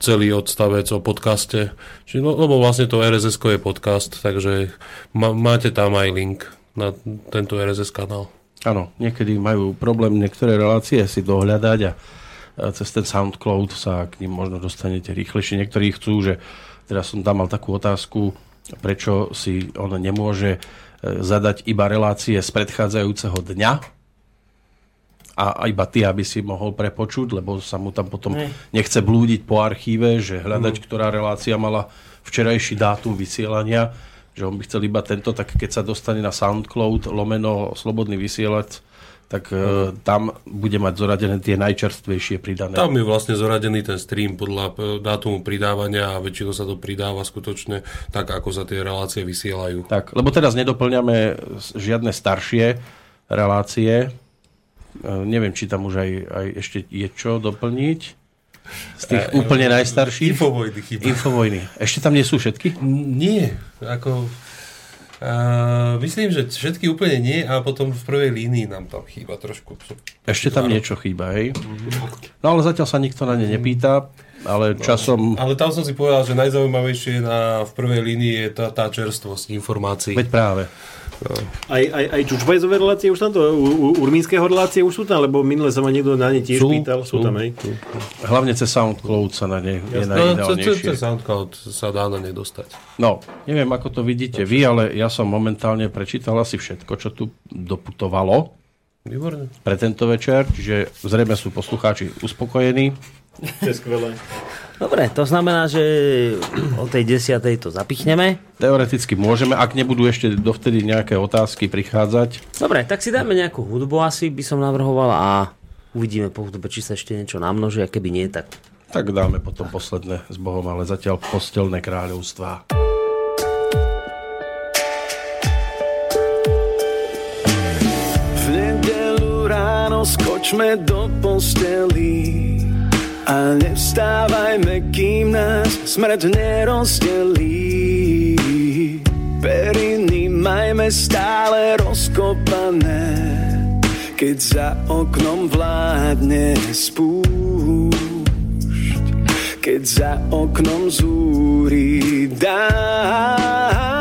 celý odstavec o podcaste. Čiže, no, lebo vlastne to RSS je podcast, takže máte tam aj link na tento RSS kanál. Áno, niekedy majú problém niektoré relácie si dohľadať a cez ten SoundCloud sa k ním možno dostanete rýchlejšie. Niektorí chcú, že teraz som tam mal takú otázku, prečo si on nemôže e, zadať iba relácie z predchádzajúceho dňa a iba ty, aby si mohol prepočuť, lebo sa mu tam potom Hej. nechce blúdiť po archíve, že hľadať, Mhm. ktorá relácia mala včerajší dátum vysielania, že on by chcel iba tento, tak keď sa dostane na SoundCloud lomeno Slobodný vysielač, tak e, tam bude mať zoradené tie najčerstvejšie pridané. Tam je vlastne zoradený ten stream podľa e, dátumu pridávania a väčšinou sa to pridáva skutočne tak, ako sa tie relácie vysielajú. Tak, lebo teraz nedoplňame žiadne staršie relácie. E, Neviem, či tam už aj, aj ešte je čo doplniť. Z tých E, úplne najstarších. Infovojny chyba. Infovojny. Ešte tam nie sú všetky? Nie, ako... Uh, myslím, že všetky úplne nie a potom v prvej línii nám tam chýba trošku. Ešte tam niečo chýba, hej? No ale zatiaľ sa nikto na ne nepýta, ale časom... Ale tam som si povedal, že najzaujímavejšie na, v prvej línii je tá, tá čerstvosť informácií. Veď práve. Aj, aj, aj Čučbajzové relácie už tam to, u, u, urmínského relácie už sú tam, lebo minule sa ma niekto na ne tiež Sú, pýtal, sú, sú. tam, hej. Hlavne cez SoundCloud sa na ne je No, cez- cez najideálnejšie. SoundCloud sa dá na ne dostať. No, neviem, ako to vidíte vy, ale ja som momentálne prečítal asi všetko, čo tu doputovalo. Výborne. pre tento večer, čiže zrejme sú poslucháči uspokojení. To je skvelé. Dobre, to znamená, že o tej desiatej to zapichneme. Teoreticky môžeme, ak nebudú ešte dovtedy nejaké otázky prichádzať. Dobre, tak si dáme nejakú hudbu asi, by som navrhoval a uvidíme po hudbe, či sa ešte niečo namnoží a keby nie, tak... Tak dáme potom posledné s Bohom, ale zatiaľ postelné kráľovstvá. V nedelu ráno skočme do posteli a nevstávajme, kým nás smrť nerozdelí. Periny majme stále rozkopané, keď za oknom vládne spúšť, keď za oknom zúri dážď.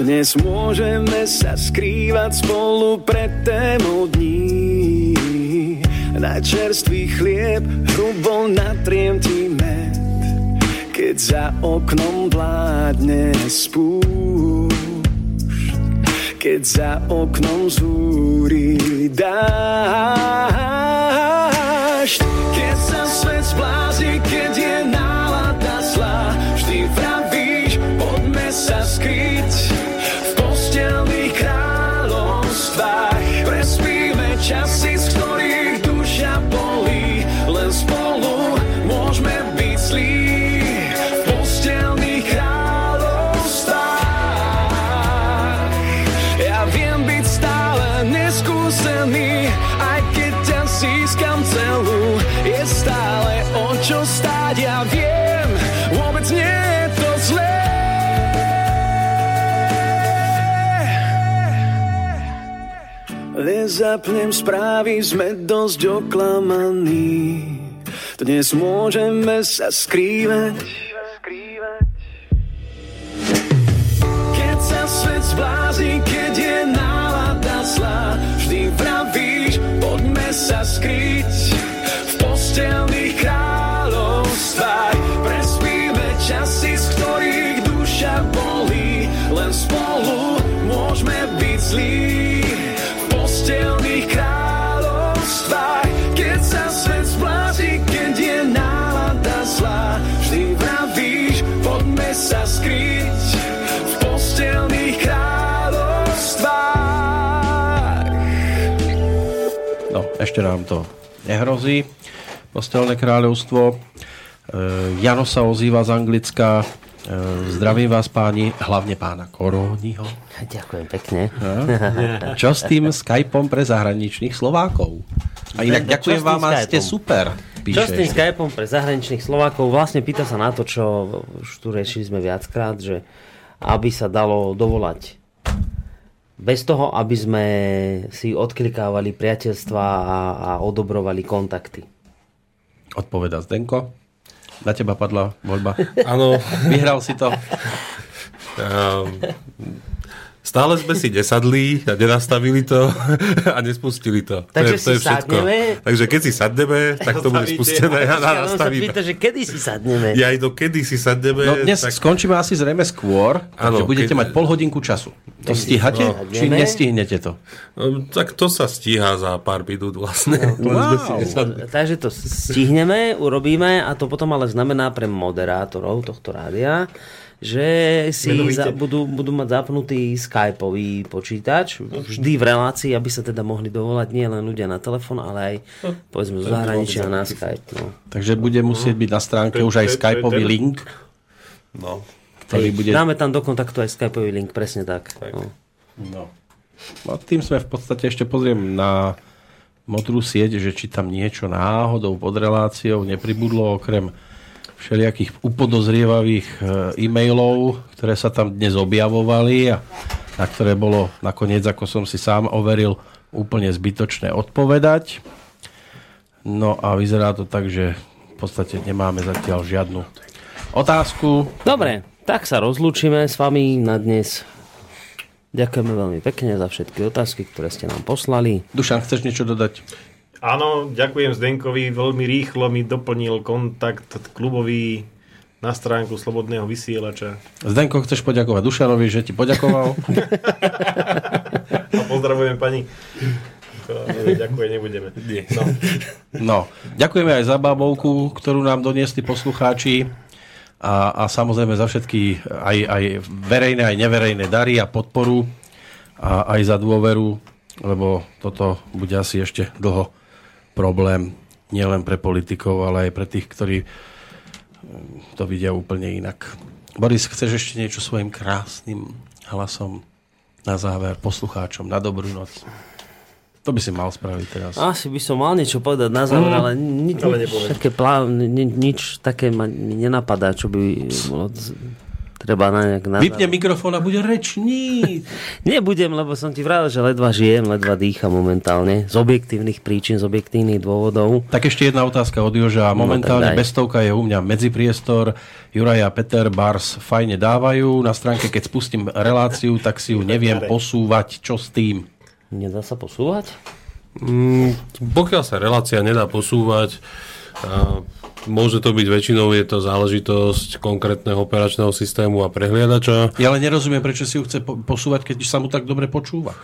Dnes môžeme sa skrývať spolu pred témou dní. Na čerstvý chlieb hrubo natriem ti med, keď za oknom vládne spúšť. Keď za oknom zúri dážď. Keď sa svet zblázni, keď Nezapnem správy, sme dosť oklamaní. Dnes môžeme sa skrývať Keď sa svet zblázni, keď je nálada zlá, vždy vravíš, poďme sa skryť v postelných kráľovstvách. Prespíme časy, z ktorých duša bolí, len spolu môžeme byť zlí. Ešte nám to nehrozí. Postelné kráľovstvo. E, Jano sa ozýva z Anglicka. E, zdravím vás páni, hlavne pána Koróniho. Ďakujem pekne. A? Čo s tým Skypeom pre zahraničných Slovákov? A inak Čo ďakujem vám a ste super. Píše Čo s tým. Skypeom pre zahraničných Slovákov? Vlastne pýta sa na to, čo už tu riešili sme viackrát, že aby sa dalo dovolať bez toho, aby sme si odklikávali priateľstva a, a odobrovali kontakty. Odpoveda Zdenko. Na teba padla voľba. Áno. Vyhral si to. Um, stále sme si nesadli a nenastavili to a nespustili to. Takže to je, to je si všetko. sadneme. Takže keď si sadneme, tak to bude spustené a Ja nastavíme. pýta, že kedy si sadneme. Ja aj do kedy si sadneme. No dnes tak... skončíme asi zrejme skôr, takže Áno, budete keď- mať pol hodinku času. To stíhate? No. Či nestihnete to? No, tak to sa stíha za pár minút vlastne. Si nesadli. Takže to stihneme, urobíme a to potom ale znamená pre moderátorov tohto rádia, že si Menovite. za, budú, budú mať zapnutý Skypeový počítač vždy v relácii, aby sa teda mohli dovolať nie len ľudia na telefon, ale aj povedzme z zahraničia na Skype. No. Takže bude musieť byť na stránke už aj Skypeový link, No. ktorý bude... Dáme tam do kontaktu aj Skypeový link, presne tak. No. No. No, tým sme v podstate ešte pozriem na modrú sieť, že či tam niečo náhodou pod reláciou nepribudlo okrem všelijakých upodozrievavých e, e-mailov, ktoré sa tam dnes objavovali a na ktoré bolo nakoniec, ako som si sám overil, úplne zbytočné odpovedať. No a vyzerá to tak, že v podstate nemáme zatiaľ žiadnu otázku. Dobre, tak sa rozlúčime s vami na dnes. Ďakujeme veľmi pekne za všetky otázky, ktoré ste nám poslali. Dušan, chceš niečo dodať? Áno, ďakujem Zdenkovi, veľmi rýchlo mi doplnil kontakt klubový na stránku Slobodného vysielača. Zdenko, chceš poďakovať Dušanovi, že ti poďakoval? A pozdravujem pani. Ďakujem, nebudeme. No. No, ďakujeme aj za bábovku, ktorú nám doniesli poslucháči a, a samozrejme za všetky aj, aj verejné, aj neverejné dary a podporu a aj za dôveru, lebo toto bude asi ešte dlho problém nielen pre politikov, ale aj pre tých, ktorí mm, to vidia úplne inak. Boris, chceš ešte niečo svojim krásnym hlasom na záver poslucháčom na dobrú noc? To by si mal spraviť teraz. Asi by som mal niečo povedať na záver, Mm. ale, ni, Ale nič, také plá, ni, ni- nič také ma mi nenapadá, čo by bolo z- treba na nejak... Na Vypne mikrofón a bude rečník. Nebudem, lebo som ti vravel, že ledva žijem, ledva dýcham momentálne. Z objektívnych príčin, z objektívnych dôvodov. Tak ešte jedna otázka od Joža. Momentálne tak daj. bestovka je u mňa medzipriestor. Juraj a Peter Bars fajne dávajú. Na stránke, keď spustím reláciu, tak si ju neviem posúvať. Čo s tým? Nedá sa posúvať? Mm, pokiaľ sa relácia nedá posúvať, a môže to byť väčšinou, je to záležitosť konkrétneho operačného systému a prehliadača. Ja ale nerozumiem, prečo si ju chce po- posúvať, keď sa mu tak dobre počúva.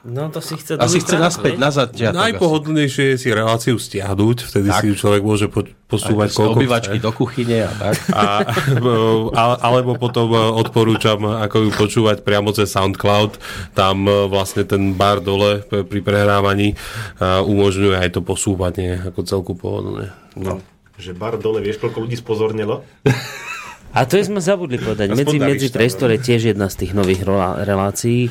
No to si chce... Asi chce naspäť, nazad. ťa, tak asi. Najpohodlnejšie je si reláciu stiahnuť, vtedy Tak. si človek môže po- posúvať koľko obývačky chce. do kuchyne a tak. A, alebo potom e, odporúčam, ako ju počúvať priamo cez SoundCloud. Tam e, vlastne ten bar dole pri prehrávaní e, umožňuje aj to posúvanie ako celku pohodlne. No. Že bar dole, vieš, koľko ľudí spozornilo? A to sme zabudli povedať. Medzi, medzi Štár, priestor je tiež jedna z tých nových relácií.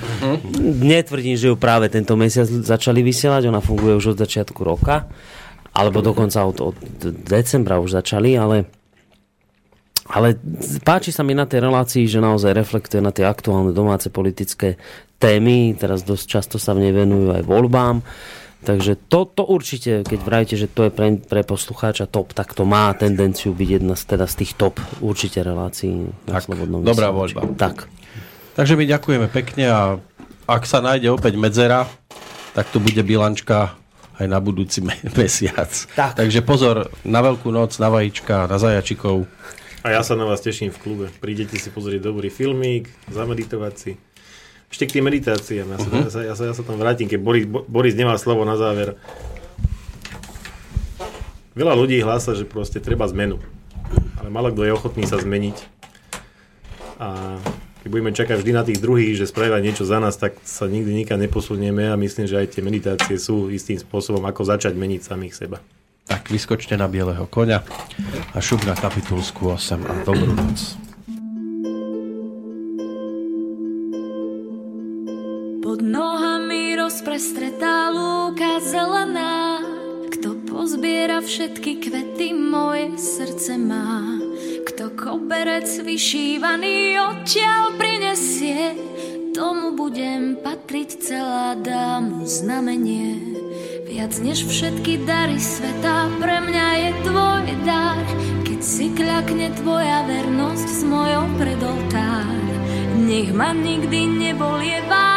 Netvrdím, že ju práve tento mesiac začali vysielať, ona funguje už od začiatku roka, alebo dokonca od, od decembra už začali, ale ale páči sa mi na tej relácii, že naozaj reflektuje na tie aktuálne domáce politické témy. Teraz dosť často sa v nej venujú aj voľbám. Takže to, to určite, keď vravíte, že to je pre, pre poslucháča top, tak to má tendenciu byť jedna z, teda z tých top určite relácií na Tak, Slobodnom dobrá voľba. Tak. Takže my ďakujeme pekne a ak sa nájde opäť medzera, tak to bude bilančka aj na budúci me- mesiac. Tak. Takže pozor na veľkú noc, na vajíčka, na zajačikov. A ja sa na vás teším v klube. Prídete si pozrieť dobrý filmík, zameditovať si. Ešte k tým meditáciám. Ja sa, Mhm. ja sa, ja sa, ja sa tam vrátim, keď Boris, Bo- Boris nemá slovo na záver. Veľa ľudí hlása, že proste treba zmenu. Ale malo kto je ochotný sa zmeniť. A keď budeme čakať vždy na tých druhých, že spravia niečo za nás, tak sa nikdy nikam neposunieme a myslím, že aj tie meditácie sú istým spôsobom, ako začať meniť samých seba. Tak vyskočte na bieleho koňa a šup na kapitulskú 8 a dobrú noc. Nohami rozprestretá lúka zelená, kto pozbiera všetky kvety moje srdce má. Kto koberec vyšívaný odtiaľ prinesie, tomu budem patriť celá dám znamenie. Viac než všetky dary sveta pre mňa je tvoj dar, keď si kľakne tvoja vernosť s mojou predoltár. Nech ma nikdy nebolievá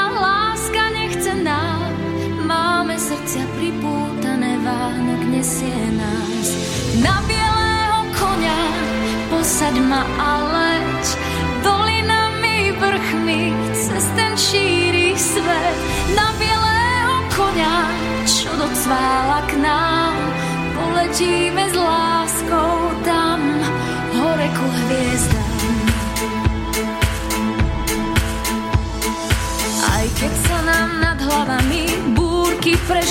srdcia pripútané váhnok nesie nás. Na bielého konia posaď ma a leď dolinami, vrchmi, cez ten šíri svet. Na bielého konia, čo docvála k nám, poletíme s láskou tam, hore ku hviezdám. Aj keď sa nám nad hlavami podmienky pre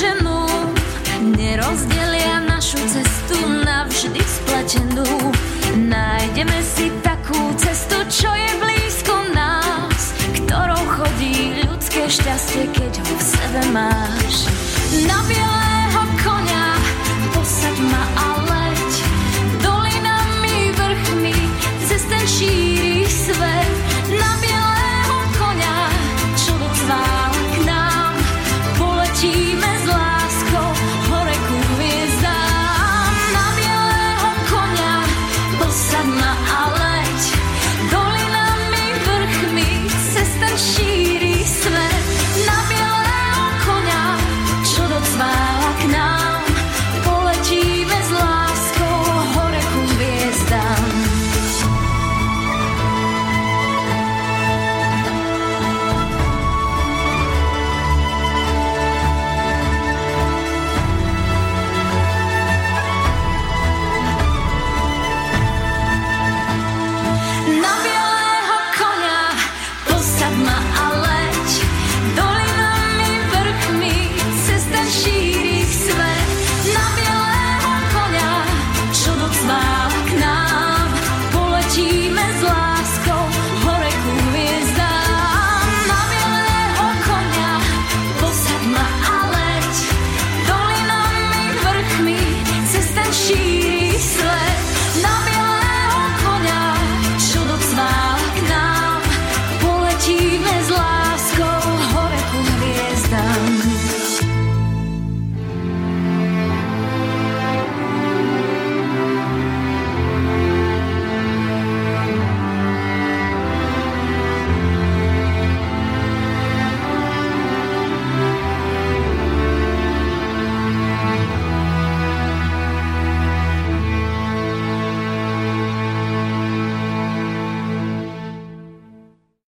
nerozdelia našu cestu navždy splatenú. Nájdeme si takú cestu, čo je blízko nás, ktorou chodí ľudské šťastie, keď ho v sebe máš. Na biela